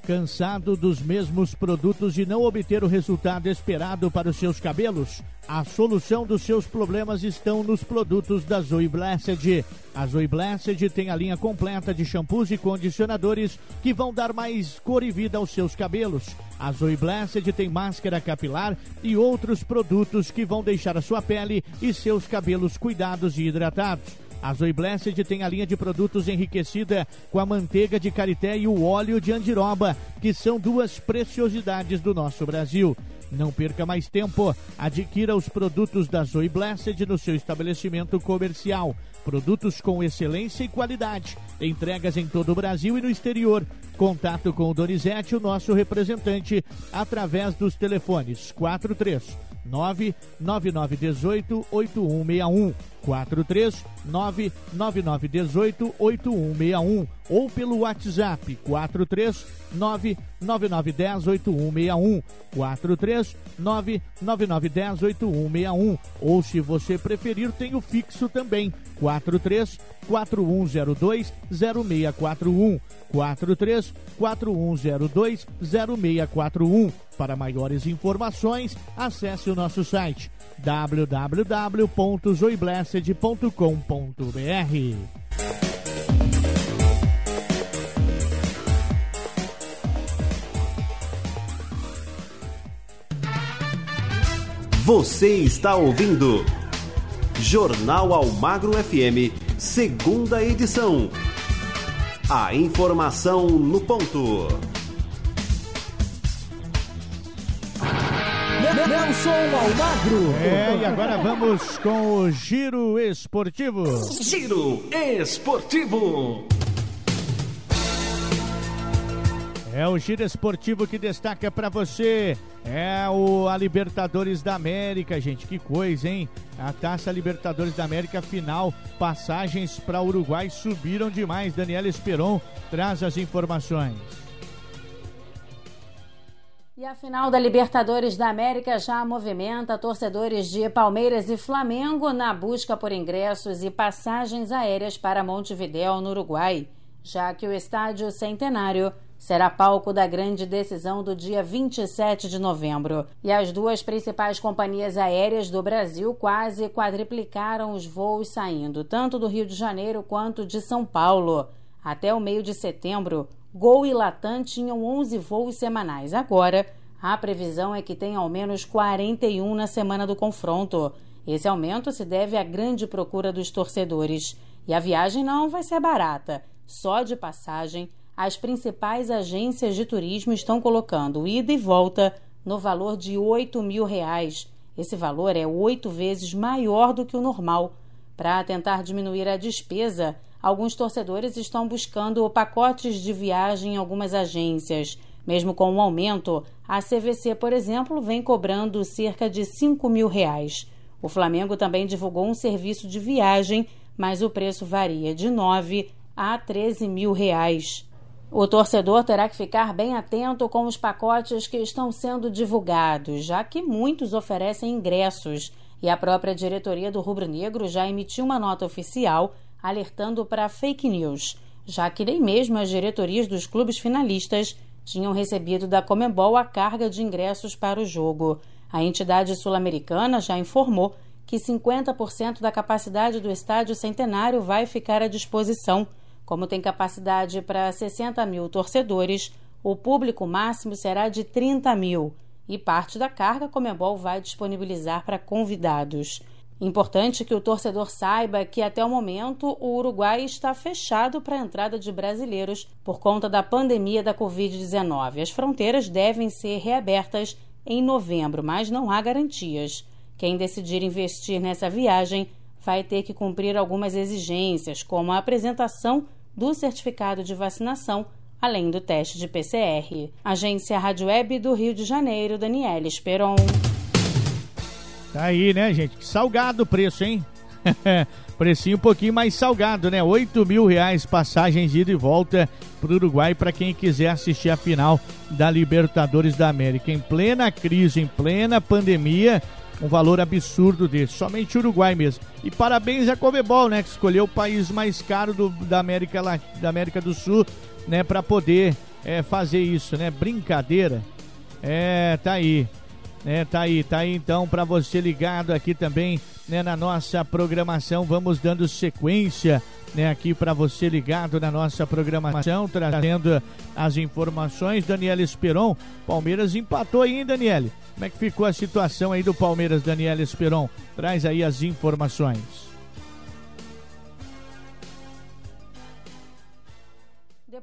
Cansado dos mesmos produtos e não obter o resultado esperado para os seus cabelos? A solução dos seus problemas estão nos produtos da Zoe Blessed. A Zoe Blessed tem a linha completa de shampoos e condicionadores que vão dar mais cor e vida aos seus cabelos. A Zoe Blessed tem máscara capilar e outros produtos que vão deixar a sua pele e seus cabelos cuidados e hidratados. A Zoe Blessed tem a linha de produtos enriquecida com a manteiga de karité e o óleo de andiroba, que são duas preciosidades do nosso Brasil. Não perca mais tempo. Adquira os produtos da Zoe Blessed no seu estabelecimento comercial. Produtos com excelência e qualidade. Entregas em todo o Brasil e no exterior. Contato com o Donizete, o nosso representante, através dos telefones 43 99918 8161 43 99918 8161 ou pelo WhatsApp 43 99910 8161 43 99910 8161 ou se você preferir tem o fixo também 43 4102 0641 43 4102 0641 para maiores informações acesse o nosso site www.zoiblessed.com.br Você está ouvindo Jornal Almagro FM, segunda edição. A informação no ponto. Nelson Almagro. É, e agora vamos com o Giro Esportivo. Giro Esportivo. É o giro esportivo que destaca para você. É o a Libertadores da América, gente. Que coisa, hein? A Taça Libertadores da América final. Passagens para Uruguai subiram demais. Daniela Esperon traz as informações. E a final da Libertadores da América já movimenta torcedores de Palmeiras e Flamengo na busca por ingressos e passagens aéreas para Montevidéu, no Uruguai, já que o estádio Centenário será palco da grande decisão do dia 27 de novembro. E as duas principais companhias aéreas do Brasil quase quadriplicaram os voos saindo, tanto do Rio de Janeiro quanto de São Paulo. Até o meio de setembro, Gol e Latam tinham 11 voos semanais. Agora, a previsão é que tenha ao menos 41 na semana do confronto. Esse aumento se deve à grande procura dos torcedores. E a viagem não vai ser barata. Só de passagem, as principais agências de turismo estão colocando ida e volta no valor de 8 mil reais. Esse valor é oito vezes maior do que o normal. Para tentar diminuir a despesa, alguns torcedores estão buscando pacotes de viagem em algumas agências. Mesmo com o um aumento, a CVC, por exemplo, vem cobrando cerca de 5 mil reais. O Flamengo também divulgou um serviço de viagem, mas o preço varia de 9 a 13 mil reais. O torcedor terá que ficar bem atento com os pacotes que estão sendo divulgados, já que muitos oferecem ingressos. E a própria diretoria do Rubro Negro já emitiu uma nota oficial alertando para fake news, já que nem mesmo as diretorias dos clubes finalistas tinham recebido da Comembol a carga de ingressos para o jogo. A entidade sul-americana já informou que 50% da capacidade do estádio centenário vai ficar à disposição. Como tem capacidade para 60 mil torcedores, o público máximo será de 30 mil e parte da carga a Comembol vai disponibilizar para convidados. Importante que o torcedor saiba que até o momento o Uruguai está fechado para a entrada de brasileiros por conta da pandemia da Covid-19. As fronteiras devem ser reabertas em novembro, mas não há garantias. Quem decidir investir nessa viagem vai ter que cumprir algumas exigências, como a apresentação do certificado de vacinação, além do teste de PCR. Agência Rádio Web do Rio de Janeiro, Daniela Esperon. Tá aí, né, gente? Salgado o preço, hein? Precinho um pouquinho mais salgado, né? 8 mil reais passagens de ida e volta para o Uruguai para quem quiser assistir a final da Libertadores da América. Em plena crise, em plena pandemia, um valor absurdo desse. Somente o Uruguai mesmo. E parabéns a Comebol, né? Que escolheu o país mais caro do, da, América, da América do Sul, né? Para poder é, fazer isso, né? Brincadeira. É, tá aí. É, tá aí, tá aí então para você ligado aqui também né, na nossa programação. Vamos dando sequência né, aqui para você ligado na nossa programação, trazendo as informações. Daniela Esperon, Palmeiras empatou aí, Daniele? Como é que ficou a situação aí do Palmeiras, Daniela Esperon? Traz aí as informações.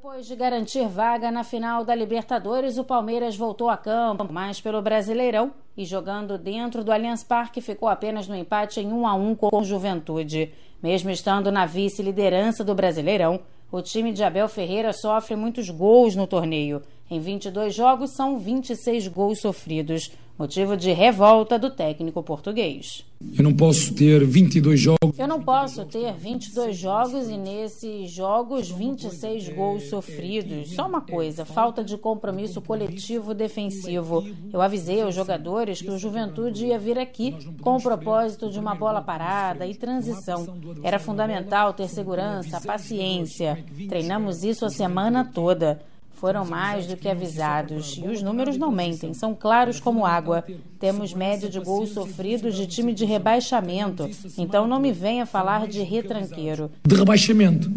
Depois de garantir vaga na final da Libertadores, o Palmeiras voltou a campo, mas pelo Brasileirão e jogando dentro do Allianz Parque ficou apenas no empate em 1 a 1 com o Juventude. Mesmo estando na vice-liderança do Brasileirão, o time de Abel Ferreira sofre muitos gols no torneio. Em 22 jogos, são 26 gols sofridos motivo de revolta do técnico português. Eu não posso ter 22 jogos. Eu não posso ter 22 jogos e nesses jogos 26 gols sofridos. Só uma coisa, falta de compromisso coletivo defensivo. Eu avisei aos jogadores que o Juventude ia vir aqui com o propósito de uma bola parada e transição. Era fundamental ter segurança, paciência. Treinamos isso a semana toda foram mais do que avisados e os números não mentem, são claros como água. Temos média de gols sofridos de time de rebaixamento, então não me venha falar de retranqueiro. De rebaixamento.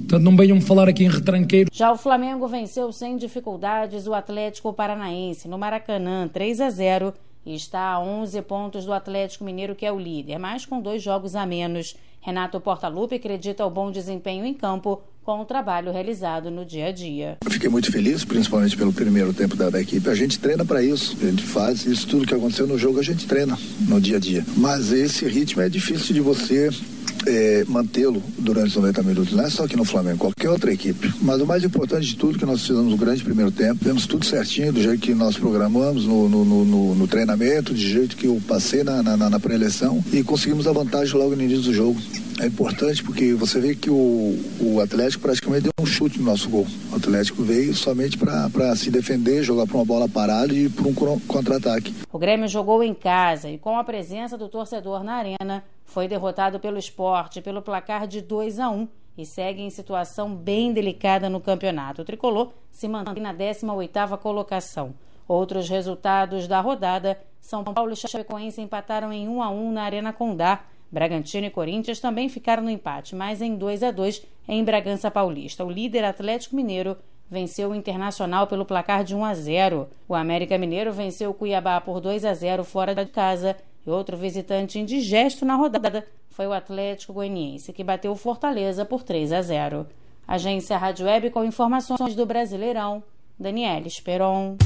Portanto, não venham falar aqui em retranqueiro. Já o Flamengo venceu sem dificuldades o Atlético Paranaense no Maracanã, 3 a 0 e está a 11 pontos do Atlético Mineiro, que é o líder, mas com dois jogos a menos. Renato Portaluppi acredita o bom desempenho em campo com o trabalho realizado no dia a dia. Eu fiquei muito feliz, principalmente pelo primeiro tempo da, da equipe. A gente treina para isso, a gente faz isso, tudo que aconteceu no jogo a gente treina no dia a dia. Mas esse ritmo é difícil de você é, mantê-lo durante os 90 minutos, não é só aqui no Flamengo, qualquer outra equipe. Mas o mais importante de tudo que nós fizemos um grande primeiro tempo, temos tudo certinho, do jeito que nós programamos no, no, no, no treinamento, do jeito que eu passei na, na, na pré-eleição e conseguimos a vantagem logo no início do jogo. É importante porque você vê que o, o Atlético praticamente deu um chute no nosso gol. O Atlético veio somente para se defender, jogar para uma bola parada e para um contra-ataque. O Grêmio jogou em casa e com a presença do torcedor na arena, foi derrotado pelo esporte pelo placar de 2 a 1 e segue em situação bem delicada no campeonato. O tricolor se mantém na 18ª colocação. Outros resultados da rodada, São Paulo e Chapecoense empataram em 1 a 1 na Arena Condá. Bragantino e Corinthians também ficaram no empate, mas em 2 a 2 em Bragança Paulista. O líder Atlético Mineiro venceu o Internacional pelo placar de 1 a 0. O América Mineiro venceu o Cuiabá por 2 a 0 fora de casa e outro visitante indigesto na rodada foi o Atlético Goianiense, que bateu o Fortaleza por 3 a 0. Agência Rádio Web com informações do Brasileirão. Daniela Esperon.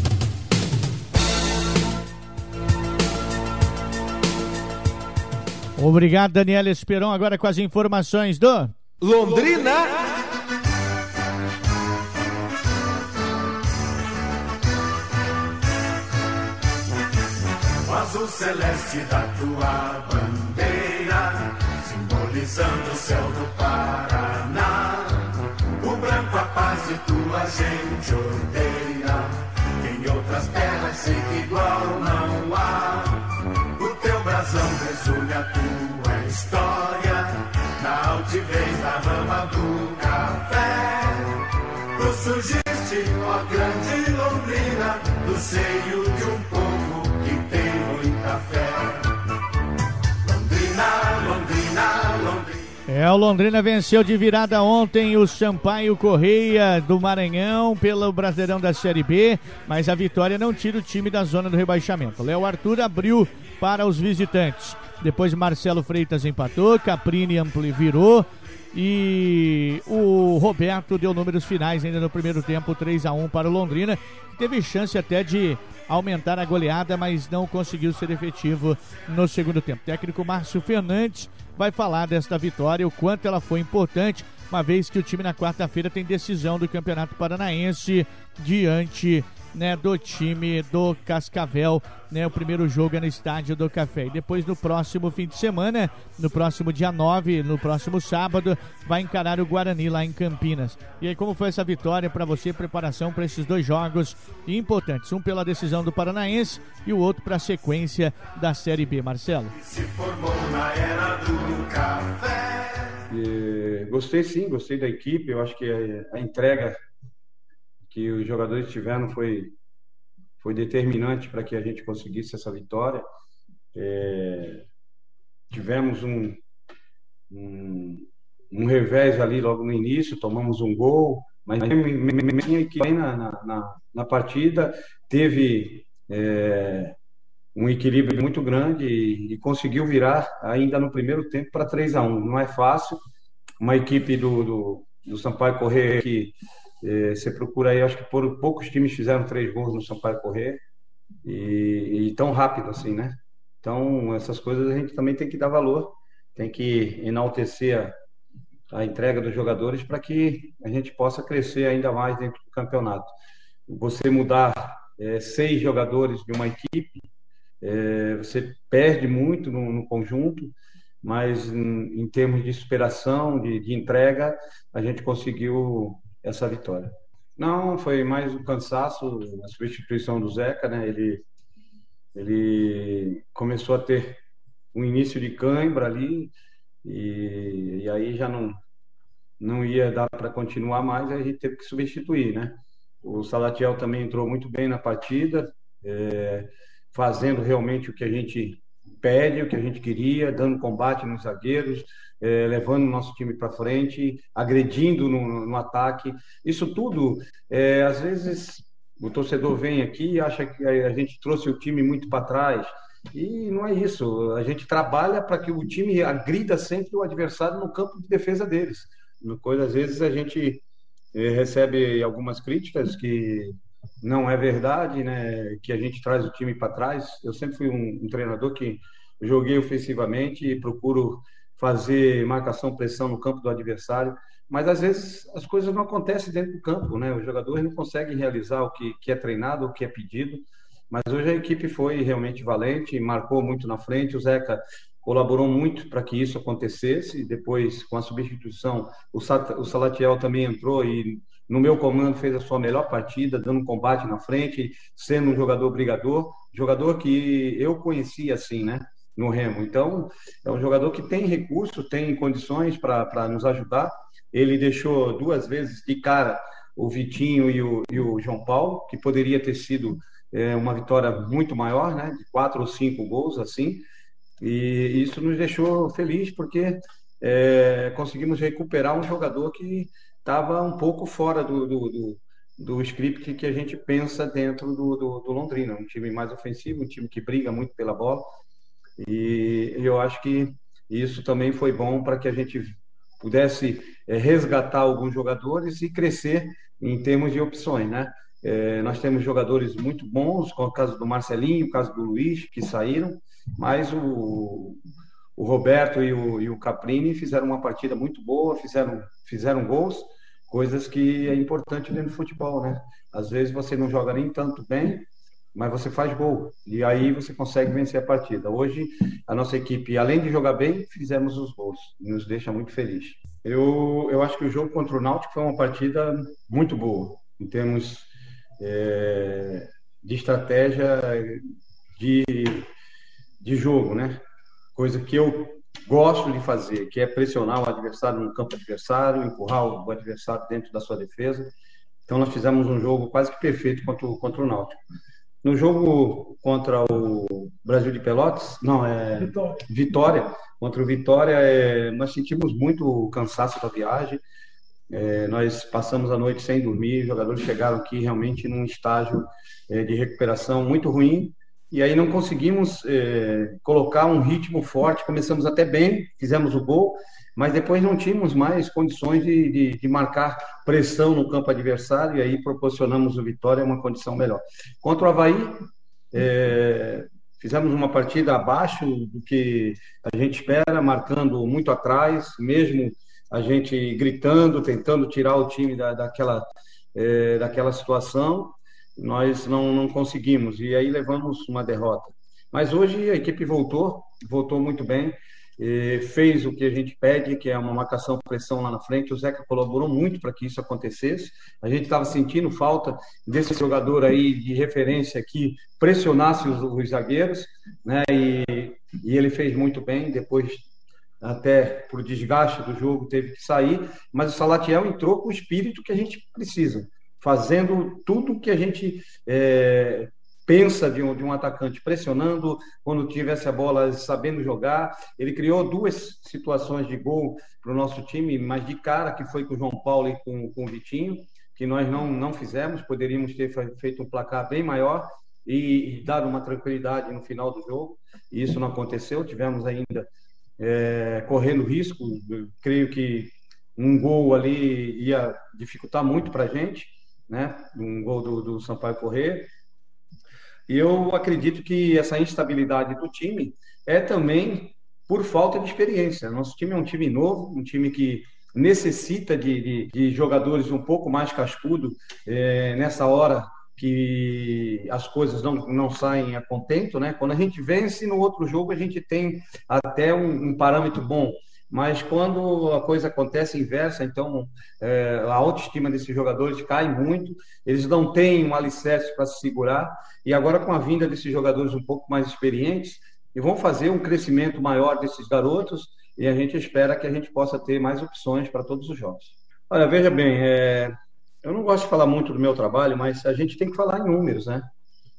Obrigado, Daniela Esperon. Agora com as informações do Londrina. Celeste da tua bandeira, simbolizando o céu do Paraná. O branco a paz e tua gente odeia. Em outras terras sei que igual não há. O teu brasão resume a tua história. Na altivez da rama do café. Tu surgiste, ó grande Londrina, do seio de um É, o Londrina venceu de virada ontem o Sampaio Correia do Maranhão pelo Brasileirão da Série B, mas a vitória não tira o time da zona do rebaixamento. Léo Arthur abriu para os visitantes. Depois Marcelo Freitas empatou, Caprini ampli virou e o Roberto deu números finais ainda no primeiro tempo, 3 a 1 para o Londrina, teve chance até de aumentar a goleada, mas não conseguiu ser efetivo no segundo tempo. Técnico Márcio Fernandes vai falar desta vitória, o quanto ela foi importante, uma vez que o time na quarta-feira tem decisão do Campeonato Paranaense diante né, do time do Cascavel, né, o primeiro jogo é no estádio do Café. E depois no próximo fim de semana, no próximo dia 9, no próximo sábado, vai encarar o Guarani lá em Campinas. E aí como foi essa vitória para você, preparação para esses dois jogos importantes, um pela decisão do Paranaense e o outro para a sequência da Série B, Marcelo. Se formou na era do café. E, gostei sim, gostei da equipe. Eu acho que a, a entrega que os jogadores tiveram foi foi determinante para que a gente conseguisse essa vitória. É, tivemos um, um, um revés ali logo no início, tomamos um gol, mas minha equipe na, na, na partida teve é, um equilíbrio muito grande e, e, conseguiu virar ainda no primeiro tempo para 3 a 1 Não é fácil. Uma equipe do, do, do Sampaio Correia que é, você procura aí, acho que por poucos times fizeram três gols no Sampaio Correr e, e, tão rápido assim, né? Então, essas coisas a gente também tem que dar valor, tem que enaltecer a, a entrega dos jogadores para que a gente possa crescer ainda mais dentro do campeonato. Você mudar é, seis jogadores de uma equipe, é, você perde muito no, no conjunto, mas em, em, termos de superação, de, de entrega, a gente conseguiu essa vitória. Não, foi mais um cansaço, a substituição do Zeca, né? Ele, ele começou a ter um início de cãibra ali e, e aí já não, não ia dar para continuar mais, aí a gente teve que substituir, né? O Salatiel também entrou muito bem na partida, é, fazendo realmente o que a gente pede, o que a gente queria, dando combate nos zagueiros, é, levando o nosso time para frente, agredindo no, no, ataque. Isso tudo, é, às vezes, o torcedor vem aqui e acha que a gente trouxe o time muito para trás. E não é isso. A gente trabalha para que o time agrida sempre o adversário no campo de defesa deles. Coisa, às vezes a gente eh, recebe algumas críticas que não é verdade, né? Que a gente traz o time para trás. Eu sempre fui um, um, treinador que joguei ofensivamente e procuro fazer marcação, pressão no campo do adversário. Mas às vezes as coisas não acontecem dentro do campo, né? Os jogadores não conseguem realizar o que, que é treinado, o que é pedido. Mas hoje a equipe foi realmente valente, marcou muito na frente. O Zeca colaborou muito para que isso acontecesse. Depois, com a substituição, o, Salatiel também entrou e no meu comando fez a sua melhor partida, dando combate na frente, sendo um jogador brigador, jogador que eu conhecia assim, né? No Remo. Então, é um jogador que tem recurso, tem condições para nos ajudar. Ele deixou duas vezes de cara o Vitinho e o, e o João Paulo, que poderia ter sido é, uma vitória muito maior, né? De quatro ou cinco gols, assim. E isso nos deixou feliz porque é, conseguimos recuperar um jogador que estava um pouco fora do, do, do, do, script que a gente pensa dentro do, do, do, Londrina. Um time mais ofensivo, um time que briga muito pela bola. E eu acho que isso também foi bom para que a gente pudesse é, resgatar alguns jogadores e crescer em termos de opções, né? É, nós temos jogadores muito bons, como o caso do Marcelinho, o caso do Luiz, que saíram, mas o, o Roberto e o, e o Caprini fizeram uma partida muito boa, fizeram, fizeram gols, coisas que é importante dentro do futebol, né? Às vezes você não joga nem tanto bem, mas você faz gol e aí você consegue vencer a partida. Hoje a nossa equipe, além de jogar bem, fizemos os gols, nos deixa muito feliz. Eu, eu acho que o jogo contra o Náutico foi uma partida muito boa em termos é, de estratégia de, de jogo, né? coisa que eu gosto de fazer, que é pressionar o adversário no campo adversário, empurrar o adversário dentro da sua defesa. Então nós fizemos um jogo quase que perfeito contra contra o Náutico. No jogo contra o Brasil de Pelotas, não, é Vitória, Vitória contra o Vitória, é, nós sentimos muito o cansaço da viagem, é, nós passamos a noite sem dormir, os jogadores chegaram aqui realmente num estágio é, de recuperação muito ruim, e aí não conseguimos é, colocar um ritmo forte. Começamos até bem, fizemos o gol, mas depois não tínhamos mais condições de, de, de, marcar pressão no campo adversário e aí proporcionamos o Vitória uma condição melhor. Contra o Havaí, é, fizemos uma partida abaixo do que a gente espera, marcando muito atrás, mesmo a gente gritando, tentando tirar o time da, daquela, é, daquela situação nós não, não conseguimos e aí levamos uma derrota. Mas hoje a equipe voltou, voltou muito bem, fez o que a gente pede, que é uma marcação pressão lá na frente. O Zeca colaborou muito para que isso acontecesse. A gente estava sentindo falta desse jogador aí de referência que pressionasse os, os zagueiros, né? E, e ele fez muito bem. Depois até por desgaste do jogo teve que sair, mas o Salatiel entrou com o espírito que a gente precisa fazendo tudo que a gente é, pensa de um, de um atacante, pressionando quando tivesse a bola, sabendo jogar. Ele criou duas situações de gol para o nosso time, mas de cara, que foi com o João Paulo e com, com o Vitinho, que nós não, não fizemos, poderíamos ter feito um placar bem maior e, e dar uma tranquilidade no final do jogo, e isso não aconteceu, tivemos ainda é, correndo risco, creio que um gol ali ia dificultar muito para a gente, né? Um gol do, do Sampaio Correr. Eu acredito que essa instabilidade do time é também por falta de experiência. Nosso time é um time novo, um time que necessita de, de, de jogadores um pouco mais cascudo é, nessa hora que as coisas não, não saem a contento, né? Quando a gente vence no outro jogo, a gente tem até um, um parâmetro bom mas quando a coisa acontece inversa, então é, a autoestima desses jogadores cai muito, eles não têm um alicerce para se segurar, e agora com a vinda desses jogadores um pouco mais experientes, e vão fazer um crescimento maior desses garotos, e a gente espera que a gente possa ter mais opções para todos os jogos. Olha, veja bem, é, eu não gosto de falar muito do meu trabalho, mas a gente tem que falar em números, né?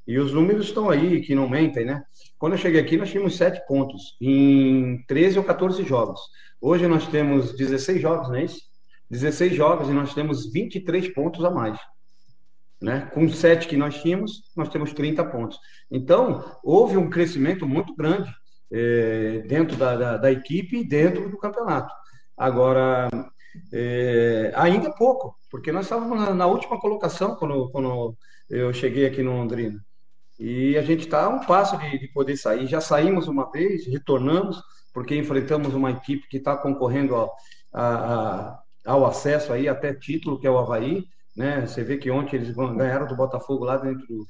E os números estão aí, que não mentem, né? Quando eu cheguei aqui, nós tínhamos sete pontos em 13 ou 14 jogos. Hoje nós temos 16 jogos, não é isso? 16 jogos e nós temos 23 pontos a mais. Né? Com sete que nós tínhamos, nós temos 30 pontos. Então, houve um crescimento muito grande é, dentro da, da, da equipe e dentro do campeonato. Agora, é, ainda pouco, porque nós estávamos na, na última colocação quando, quando eu cheguei aqui no Londrina. E a gente está a um passo de, de, poder sair. Já saímos uma vez, retornamos, porque enfrentamos uma equipe que está concorrendo ao, a, a, ao acesso aí até título, que é o Havaí. Né? Você vê que ontem eles ganharam do Botafogo lá dentro do,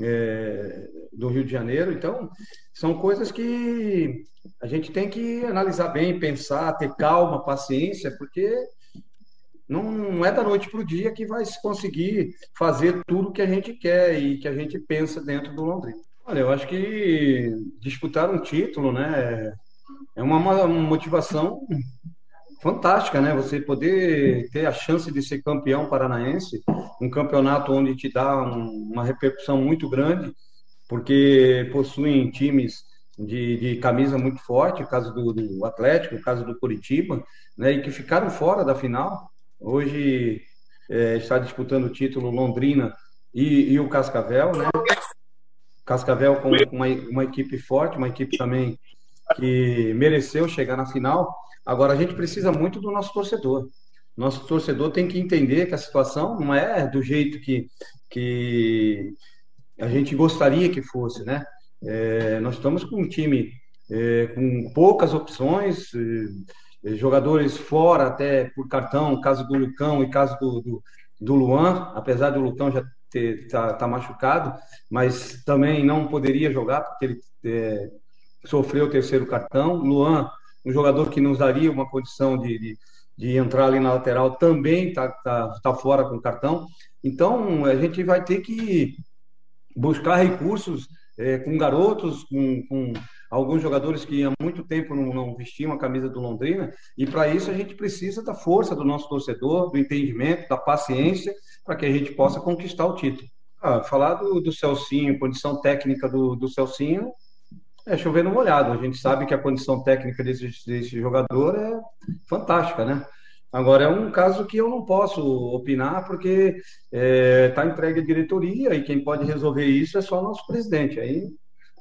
é, do Rio de Janeiro. Então, são coisas que a gente tem que analisar bem, pensar, ter calma, paciência, porque não é da noite para o dia que vai se conseguir fazer tudo que a gente quer e que a gente pensa dentro do Londrina. Olha, eu acho que disputar um título, né, é uma motivação fantástica, né? Você poder ter a chance de ser campeão paranaense, um campeonato onde te dá um, uma repercussão muito grande, porque possuem times de, de camisa muito forte, o caso do, do Atlético, o caso do Curitiba, né? E que ficaram fora da final. Hoje é, está disputando o título Londrina e, e, o Cascavel, né? Cascavel com uma, uma equipe forte, uma equipe também que mereceu chegar na final. Agora, a gente precisa muito do nosso torcedor. Nosso torcedor tem que entender que a situação não é do jeito que, que a gente gostaria que fosse, né? É, nós estamos com um time é, com poucas opções, é, jogadores fora até por cartão, caso do Lucão e caso do, do, do Luan, apesar do Lucão já estar tá, tá machucado, mas também não poderia jogar porque ele é, sofreu o terceiro cartão. Luan, um jogador que nos daria uma condição de, de, de entrar ali na lateral, também está tá, tá fora com cartão. Então, a gente vai ter que buscar recursos é, com garotos, com, com alguns jogadores que há muito tempo não, não vestiam a camisa do Londrina, e para isso a gente precisa da força do nosso torcedor, do entendimento, da paciência, para que a gente possa conquistar o título. Ah, falar do, do Celcinho, condição técnica do, do Celcinho, é chover no molhado. A gente sabe que a condição técnica desse, desse jogador é fantástica, né? Agora, é um caso que eu não posso opinar, porque está é, tá entregue à diretoria e quem pode resolver isso é só o nosso presidente. Aí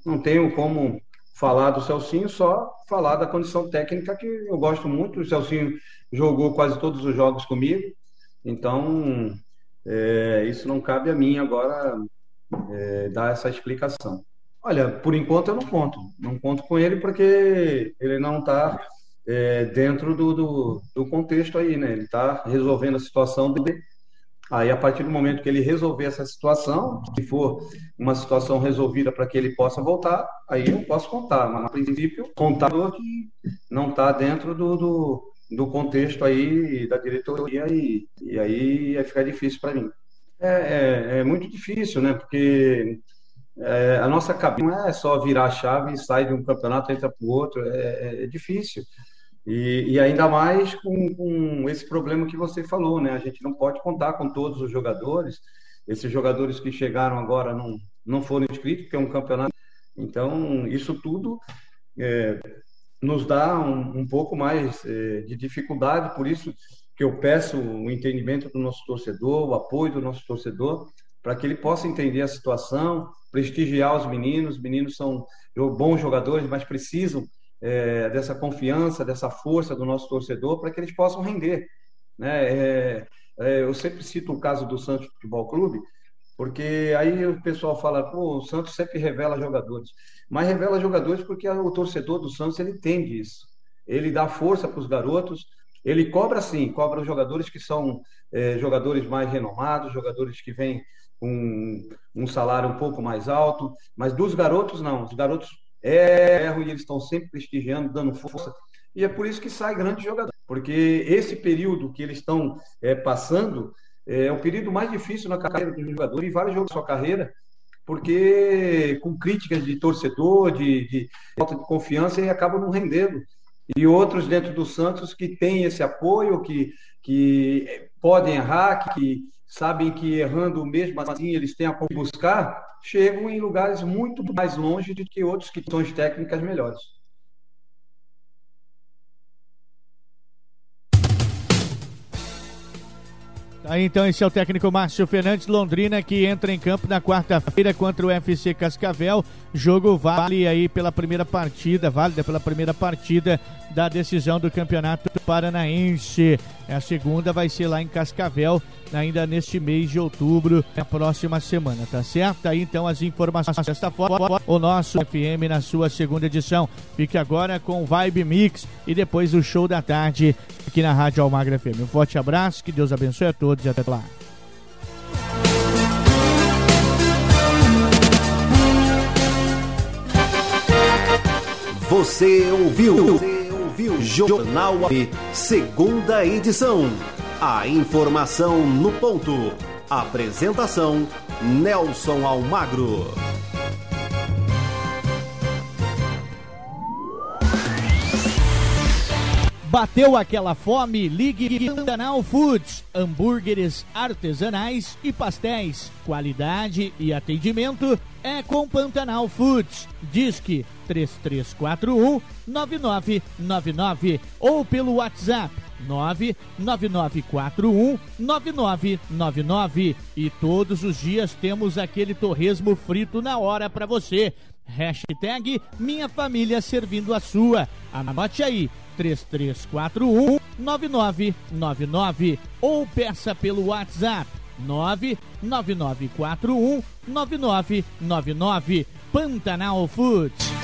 não tenho como falar do Celcinho, só falar da condição técnica que eu gosto muito. O Celcinho jogou quase todos os jogos comigo, então é, isso não cabe a mim agora é, dar essa explicação. Olha, por enquanto eu não conto. Não conto com ele porque ele não está é, dentro do, do, do, contexto aí, né? Ele está resolvendo a situação dele. Aí, a partir do momento que ele resolver essa situação, se for uma situação resolvida para que ele possa voltar, aí eu posso contar. Mas, a princípio, contador que não está dentro do, do, do, contexto aí da diretoria e, e aí vai ficar difícil para mim. É, é, é, muito difícil, né? Porque é, a nossa cabeça não é só virar a chave e sair de um campeonato entra para o outro, é, é, é difícil. E, e, ainda mais com, com, esse problema que você falou, né? A gente não pode contar com todos os jogadores. Esses jogadores que chegaram agora não, não foram inscritos, porque é um campeonato. Então, isso tudo é, nos dá um, um pouco mais é, de dificuldade, por isso que eu peço o entendimento do nosso torcedor, o apoio do nosso torcedor, para que ele possa entender a situação, prestigiar os meninos. Os meninos são bons jogadores, mas precisam é, dessa confiança, dessa força do nosso torcedor para que eles possam render. Né? É, é, eu sempre cito o caso do Santos Futebol Clube, porque aí o pessoal fala, pô, o Santos sempre revela jogadores. Mas revela jogadores porque o torcedor do Santos ele entende isso. Ele dá força para os garotos, ele cobra sim, cobra os jogadores que são é, jogadores mais renomados, jogadores que vêm com um salário um pouco mais alto, mas dos garotos não. Os garotos erram e eles estão sempre prestigiando, dando força. E é por isso que sai grande jogador, porque esse período que eles estão é, passando é o período mais difícil na carreira do jogador e vários jogos da sua carreira, porque com críticas de torcedor, de, de falta de confiança, e acabam não rendendo. E outros dentro do Santos que têm esse apoio, que, que podem errar, que sabem que errando mesmo assim eles têm a buscar, chegam em lugares muito mais longe do que outros que são técnicas melhores. Aí então esse é o técnico Márcio Fernandes Londrina que entra em campo na quarta-feira contra o FC Cascavel. Jogo vale aí pela primeira partida, válida pela primeira partida da decisão do Campeonato Paranaense. A segunda vai ser lá em Cascavel, ainda neste mês de outubro, na próxima semana, tá certo? Aí então as informações desta forma, o nosso FM na sua segunda edição. Fique agora com o Vibe Mix e depois o show da tarde aqui na Rádio Almagra FM. Um forte abraço, que Deus abençoe a todos e até lá. Você ouviu? Jornal AP, segunda edição. A informação no ponto. Apresentação: Nelson Almagro. Bateu aquela fome? Ligue Pantanal Foods. Hambúrgueres artesanais e pastéis. Qualidade e atendimento é com Pantanal Foods. Disque 3341 9999 ou pelo WhatsApp 99941 9999 e todos os dias temos aquele torresmo frito na hora para você. Hashtag Minha Família Servindo a Sua. Anote aí, 3341 9999 ou peça pelo WhatsApp 99941 9999 Pantanal Foods.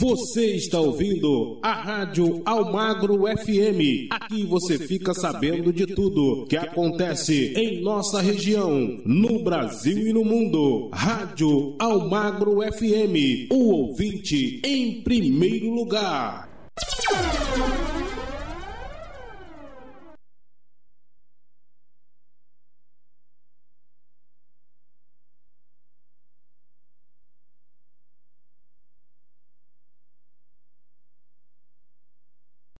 Você está ouvindo a Rádio Almagro FM. Aqui você fica sabendo de tudo que acontece em nossa região, no Brasil e no mundo. Rádio Almagro FM, o ouvinte em primeiro lugar.